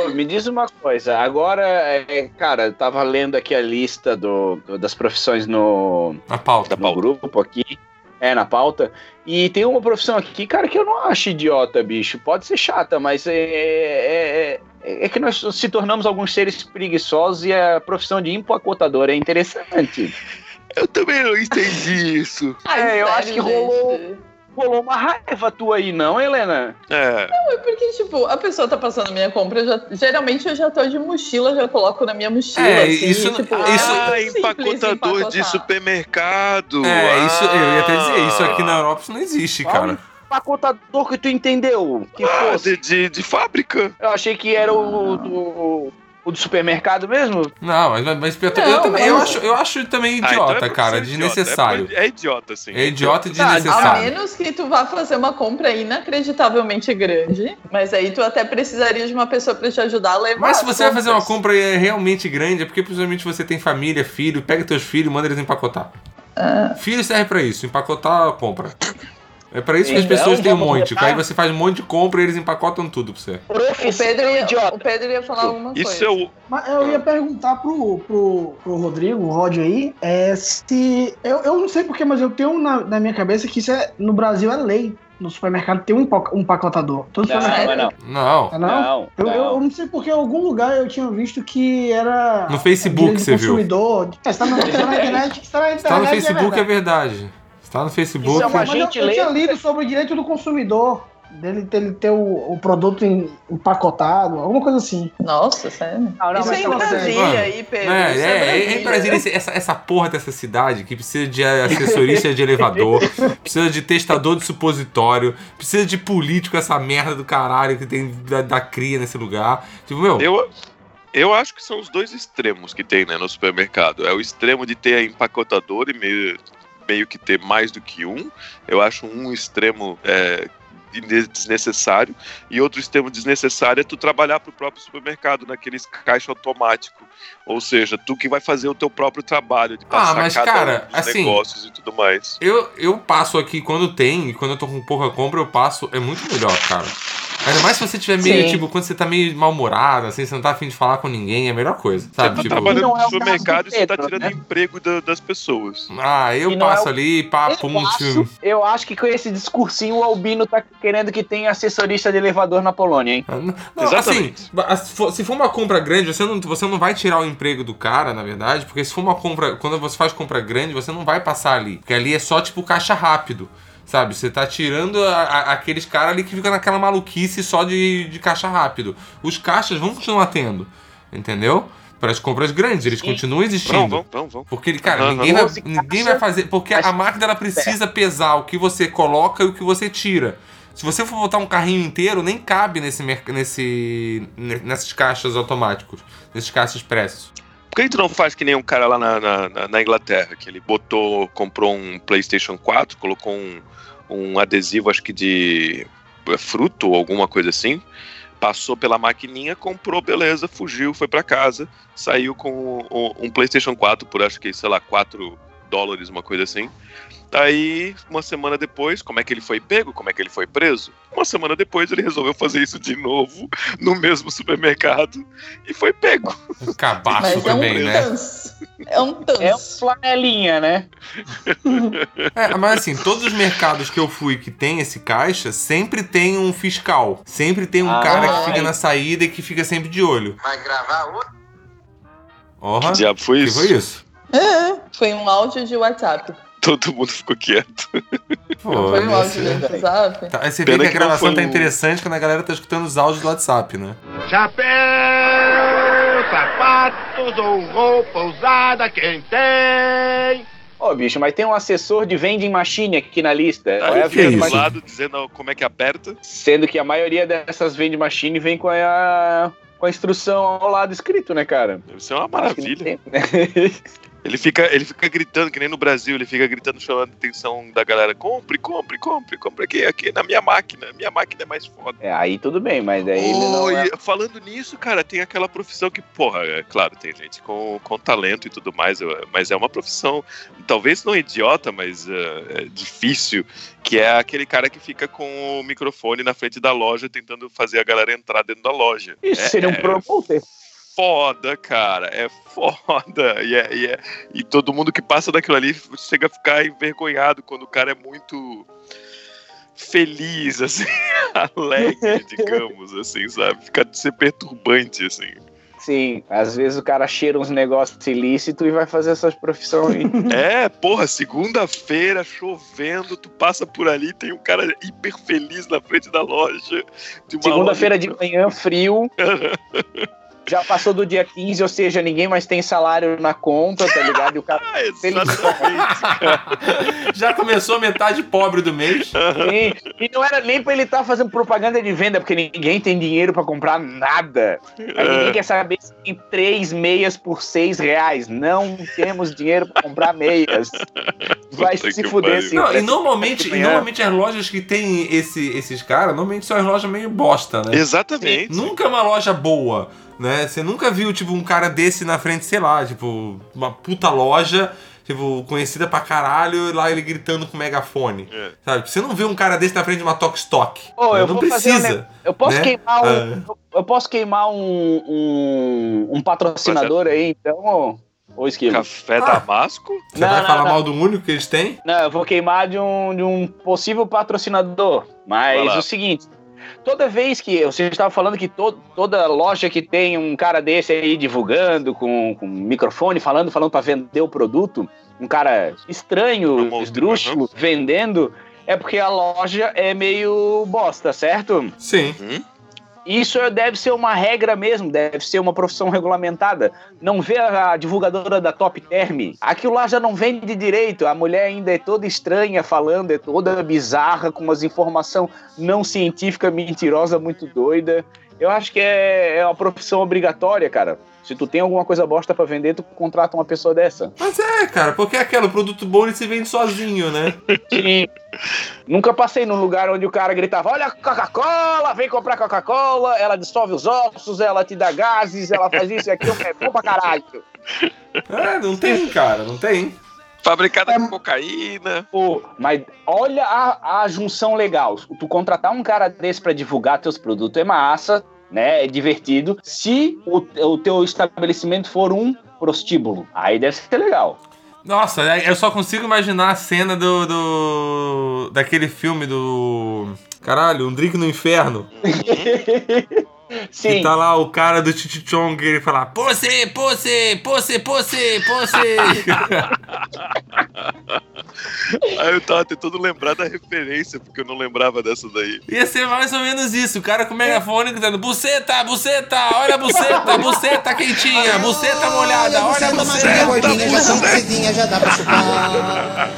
Pô, me diz uma coisa, agora, é, cara, eu tava lendo aqui a lista do, do- das profissões no, Na pauta. no grupo aqui, é, na pauta, e tem uma profissão aqui, cara, que eu não acho idiota, bicho. Pode ser chata, mas é, é, é, é que nós se tornamos alguns seres preguiçosos e a profissão de empacotador é interessante. [laughs] Eu também não entendi isso. Ai, é, eu acho que rolou-. Rolou uma raiva tua aí, não, Helena? É, É porque, tipo, a pessoa tá passando minha compra, eu já, geralmente eu já tô de mochila, já coloco na minha mochila. É, assim, isso- tipo, isso- é ah, simples empacotador de supermercado. É, isso, eu ia até dizer, isso aqui Ah. na Europa não existe, Qual cara. empacotador que tu entendeu? Que Ah, fosse. de, de, de fábrica. Eu achei que era o do, o do supermercado mesmo. Não, mas, mas eu, Não, também, eu, acho, eu acho também Ah, então idiota, é cara, profissão desnecessário. idiota. É, é idiota, sim. É idiota e Tá, A desnecessário. menos que tu vá fazer uma compra inacreditavelmente grande, mas aí tu até precisaria de uma pessoa pra te ajudar a levar. Mas se você vai fazer uma compra e é realmente grande, é porque possivelmente você tem família, filho, pega teus filhos e manda eles empacotar. Filho serve pra isso, empacotar a compra. É pra isso que as Então, pessoas têm um monte. botar- Aí você faz um monte de compra e eles empacotam tudo pra você. O Pedro, ia, o Pedro ia falar alguma Isso coisa. é o. Mas eu ia perguntar pro, pro, pro Rodrigo, o Rod aí, é se. Eu, eu não sei porquê, mas eu tenho na, na minha cabeça que isso é. No Brasil é lei. No supermercado tem um, um empacotador. Todo Não, supermercado. não, não. Não. É não? Não, Eu, eu não. não sei porque em algum lugar eu tinha visto que era. No Facebook você viu. consumidor. É, você tá na, tá internet. Você tá na internet Se tá no é Facebook é verdade. verdade. Você tá no Facebook. Isso é uma Mas eu- eu, gentileza. tinha lido sobre o direito do consumidor, dele, dele ter o, o produto em- empacotado, alguma coisa assim. Nossa, sério. Não, não, Isso é em Brasília Mano, aí, Pedro. É, Isso é, é, Brasília. em Brasília, essa, essa porra dessa cidade que precisa de assessorista de elevador, [laughs] precisa de testador de supositório, precisa de político, essa merda do caralho que tem da, da cria nesse lugar. Tipo, meu, Eu, eu acho que são os dois extremos que tem né, no supermercado. É o extremo de ter a empacotadora e meio, meio que ter mais do que um. Eu acho um extremo é, desnecessário. E outro extremo desnecessário é tu trabalhar pro próprio supermercado, naqueles caixa automático. Ou seja, tu que vai fazer o teu próprio trabalho de passar Ah, mas, cada cara, um assim, negócios e tudo mais. eu, eu passo aqui quando tem, e quando eu tô com pouca compra, eu passo. É muito melhor, cara. Ainda mais se você tiver meio, Sim. tipo, quando você tá meio mal-humorado, assim, você não tá afim de falar com ninguém, é a melhor coisa, Você sabe? tá Tipo, trabalhando Não no é supermercado do e você tá tirando né? emprego da- das pessoas. ah, eu é passo o- ali, papo, Eu acho, eu acho que com esse discursinho o Albino tá querendo que tenha assessorista de elevador na Polônia, hein? Ah, Não, não, Exatamente. assim, ba- se for, se for uma compra grande, você não, você não vai tirar o emprego do cara, na verdade, porque se for uma compra, quando você faz compra grande, você não vai passar ali, porque ali é só tipo caixa rápido, sabe? Você tá tirando a- a- aqueles caras ali que ficam naquela maluquice só de, de caixa rápido. Os caixas vão continuar tendo, entendeu? Para as compras grandes, eles Sim. continuam existindo. Vamos, vamos, vamos. Porque, cara, Aham. ninguém, vai, ninguém vai fazer. Porque a máquina ela precisa pesar o que você coloca e o que você tira. Se você for botar um carrinho inteiro, nem cabe nesse, nesse, ne- nessas caixas automáticos, nesses caixas expressos. Por que tu não faz que nem um cara lá na, na, na- Inglaterra, que ele botou, comprou um PlayStation 4, colocou um, um adesivo, acho que de é, fruto ou alguma coisa assim, passou pela maquininha, comprou, beleza, fugiu, foi pra casa, saiu com um PlayStation 4 por acho que, sei lá, 4 dólares, uma coisa assim. Aí, uma semana depois, como é que ele foi pego? Como é que ele foi preso? Uma semana depois, ele resolveu fazer isso de novo no mesmo supermercado e foi pego. Um cabaço Mas é um também, né? tans. É um tans. É um flanelinha, né? É, mas assim, todos os mercados que eu fui que tem esse caixa, sempre tem um fiscal. Sempre tem um Ah, cara que fica na saída e que fica sempre de olho. Vai gravar outro? Orra, Que diabo foi que isso? foi isso? É, foi um áudio de WhatsApp. Todo mundo ficou quieto. Pô, foi um áudio de WhatsApp. Tá, aí você vê Pena que a que não gravação tá o- interessante quando a galera tá escutando os áudios do WhatsApp, né? Chapéu, sapatos ou roupa usada, quem tem? Ô, bicho, mas tem um assessor de vending machine aqui na lista. Aí Qual é a que é do isso? lado dizendo como é que aperta. Sendo que a maioria dessas vending machine vem com a, com a instrução ao lado escrito, né, cara? Deve ser uma que maravilha. [laughs] Ele fica, ele fica gritando, que nem no Brasil, ele fica gritando, chamando a atenção da galera. Compre, compre, compre, compre aqui, aqui na minha máquina. Minha máquina é mais foda. É, aí tudo bem, mas não Oh, é... falando nisso, cara, tem aquela profissão que, porra, é claro, tem gente com, com talento e tudo mais, mas é uma profissão, talvez não idiota, mas é, é difícil, que é aquele cara que fica com o microfone na frente da loja tentando fazer a galera entrar dentro da loja. Isso é, seria um é promoter. Foda, cara, é foda. [laughs] E, é- e é- e todo mundo que passa daquilo ali chega a ficar envergonhado quando o cara é muito feliz, [laughs] assim, alegre, [laughs] digamos, assim, sabe? Fica de ser perturbante, assim. Sim, às vezes o cara cheira uns negócios ilícitos e vai fazer essas profissões aí. É, porra, segunda-feira, chovendo, tu passa por ali, tem um cara hiper feliz na frente da loja. Segunda-feira loja- de manhã, frio. Já passou do dia 15, ou seja, ninguém mais tem salário na conta, tá ligado? E o cara. [laughs] [laughs] Já começou a metade pobre do mês. tem. E não era nem pra ele estar fazendo propaganda de venda, porque ninguém tem dinheiro pra comprar nada. Aí ninguém quer saber se tem três meias por seis reais. Não temos dinheiro pra comprar meias. Vai Puta se fuder, sim. Não, e normalmente, e normalmente as lojas que tem esse- esses caras, normalmente são as lojas meio bosta, né? Exatamente. Nunca é uma loja boa, né? Você nunca viu, tipo, um cara desse na frente, sei lá, tipo, uma puta loja, tipo, conhecida pra caralho, e lá ele gritando com megafone. É. Sabe? Você não vê um cara desse na frente de uma Tok Stock. Ô, eu não um precisa. ne- Eu posso né? queimar um. Ah. eu- posso queimar um, um, um patrocinador aí, então, ô Esquilo. Café Ah. Damasco? Você Não, vai não, falar não. mal do único que eles têm? Não, eu vou queimar de um, de um possível patrocinador. Mas o seguinte, toda vez que você estava falando que to, toda loja que tem um cara desse aí divulgando com, com microfone, falando, falando para vender o produto, um cara estranho, esdrúxulo, uhum. vendendo, é porque a loja é meio bosta, certo? Sim. Isso deve ser uma regra mesmo, deve ser uma profissão regulamentada. Não vê a divulgadora da Top Term, aquilo lá já não vende direito. A mulher ainda é toda estranha falando, é toda bizarra, com umas informação não científica, mentirosa, muito doida. Eu acho que é, é uma profissão obrigatória, cara. Se tu tem alguma coisa bosta pra vender, tu contrata uma pessoa dessa. Mas é, cara, porque é aquele produto bom ele se vende sozinho, né? Sim. Nunca passei num lugar onde o cara gritava: Olha a Coca-Cola, vem comprar Coca-Cola, ela dissolve os ossos, ela te dá gases, ela faz isso e aquilo, é bom pra caralho. É, não tem, cara, não tem. Fabricada com cocaína. Pô, mas olha a, a junção legal. Tu contratar um cara desse pra divulgar teus produtos é massa, né? É divertido. Se o, o teu estabelecimento for um prostíbulo, aí deve ser legal. Nossa, é, eu só consigo imaginar a cena do. do daquele filme do. Caralho, Um Drink no Inferno. [laughs] Sim. Que tá lá o cara do Chichichong e ele fala: Posse, posse, posse, posse, posse. [laughs] Aí eu tava tentando lembrar da referência, porque eu não lembrava dessa daí. Ia ser mais ou menos isso. O cara com o megafone gritando: Buceta, buceta, olha a buceta, buceta quentinha, buceta molhada, olha a buceta. gordinha, já são cozidinha, já dá pra chupar.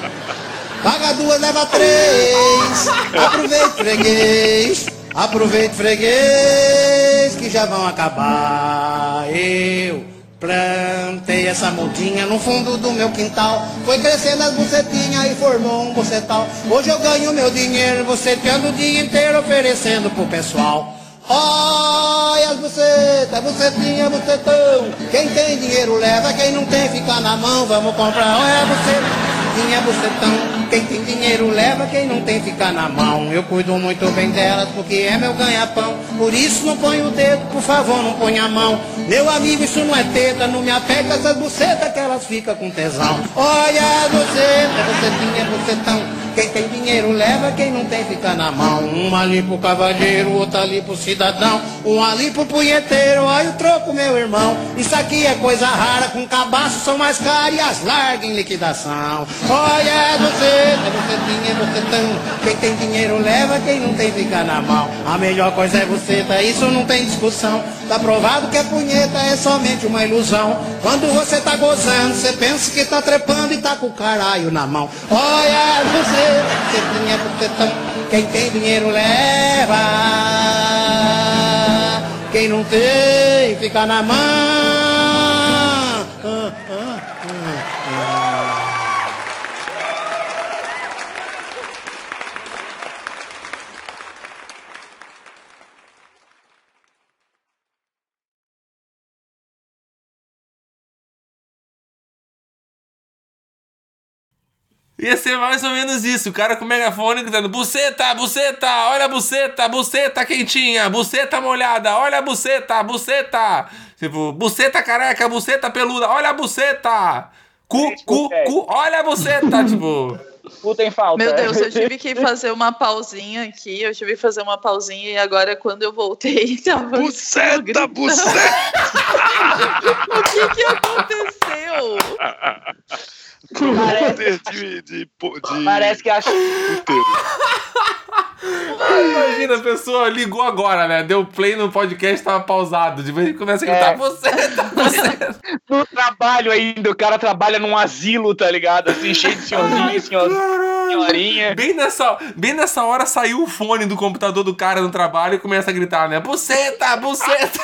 Paga duas, leva três. [laughs] Aproveite, freguês. Aproveite, freguês, que já vão acabar. Eu plantei essa mudinha no fundo do meu quintal. Foi crescendo as bucetinhas e formou um bucetal. Hoje eu ganho meu dinheiro, buceteando o dia inteiro, oferecendo pro pessoal. Olha as bucetas, bucetinha, bucetão. Quem tem dinheiro leva, quem não tem fica na mão. Vamos comprar, olha bucetinha, bucetão. Quem tem dinheiro leva, quem não tem fica na mão. Eu cuido muito bem delas porque é meu ganha-pão. Por isso não põe o dedo, por favor, não põe a mão. Meu amigo, isso não é teta, não me aperta essas bucetas que elas ficam com tesão. Olha a buceta, bucetinha, bucetão. Quem tem dinheiro leva, quem não tem fica na mão. Um ali pro cavalheiro, outro ali pro cidadão. Um ali pro punheteiro, olha o troco, meu irmão. Isso aqui é coisa rara, com cabaço são mais caras e as largas em liquidação. Olha você, você tinha, você tão. Quem tem dinheiro leva, quem não tem fica na mão. A melhor coisa é você, tá? Isso não tem discussão. Tá provado que a punheta é somente uma ilusão. Quando você tá gozando, você pensa que tá trepando e tá com o caralho na mão. Olha você, Quem tem dinheiro leva. Quem não tem, fica na mão. Ia ser mais ou menos isso. O cara com o megafone gritando: Buceta, buceta, olha a buceta, buceta quentinha, buceta molhada, olha a buceta, buceta. Tipo, buceta careca, buceta peluda, olha a buceta. Cu, cu, cu, olha a buceta. [laughs] tipo. Puta em falta. Meu Deus, eu tive que fazer uma pausinha aqui, eu tive que fazer uma pausinha e agora quando eu voltei [laughs] tava Buceta, buceta! [laughs] O que que aconteceu? Parece, De, de, de parece que acha. Imagina, a pessoa ligou agora, né? Deu play no podcast, tava pausado. De vez em quando começa a gritar: É. Buceta, buceta. No trabalho ainda, o cara trabalha num asilo, tá ligado? Assim, cheio de senhorzinho, senhor, senhorinha. Bem nessa, bem nessa hora saiu o fone do computador do cara no trabalho e começa a gritar, né? Buceta, [laughs] buceta!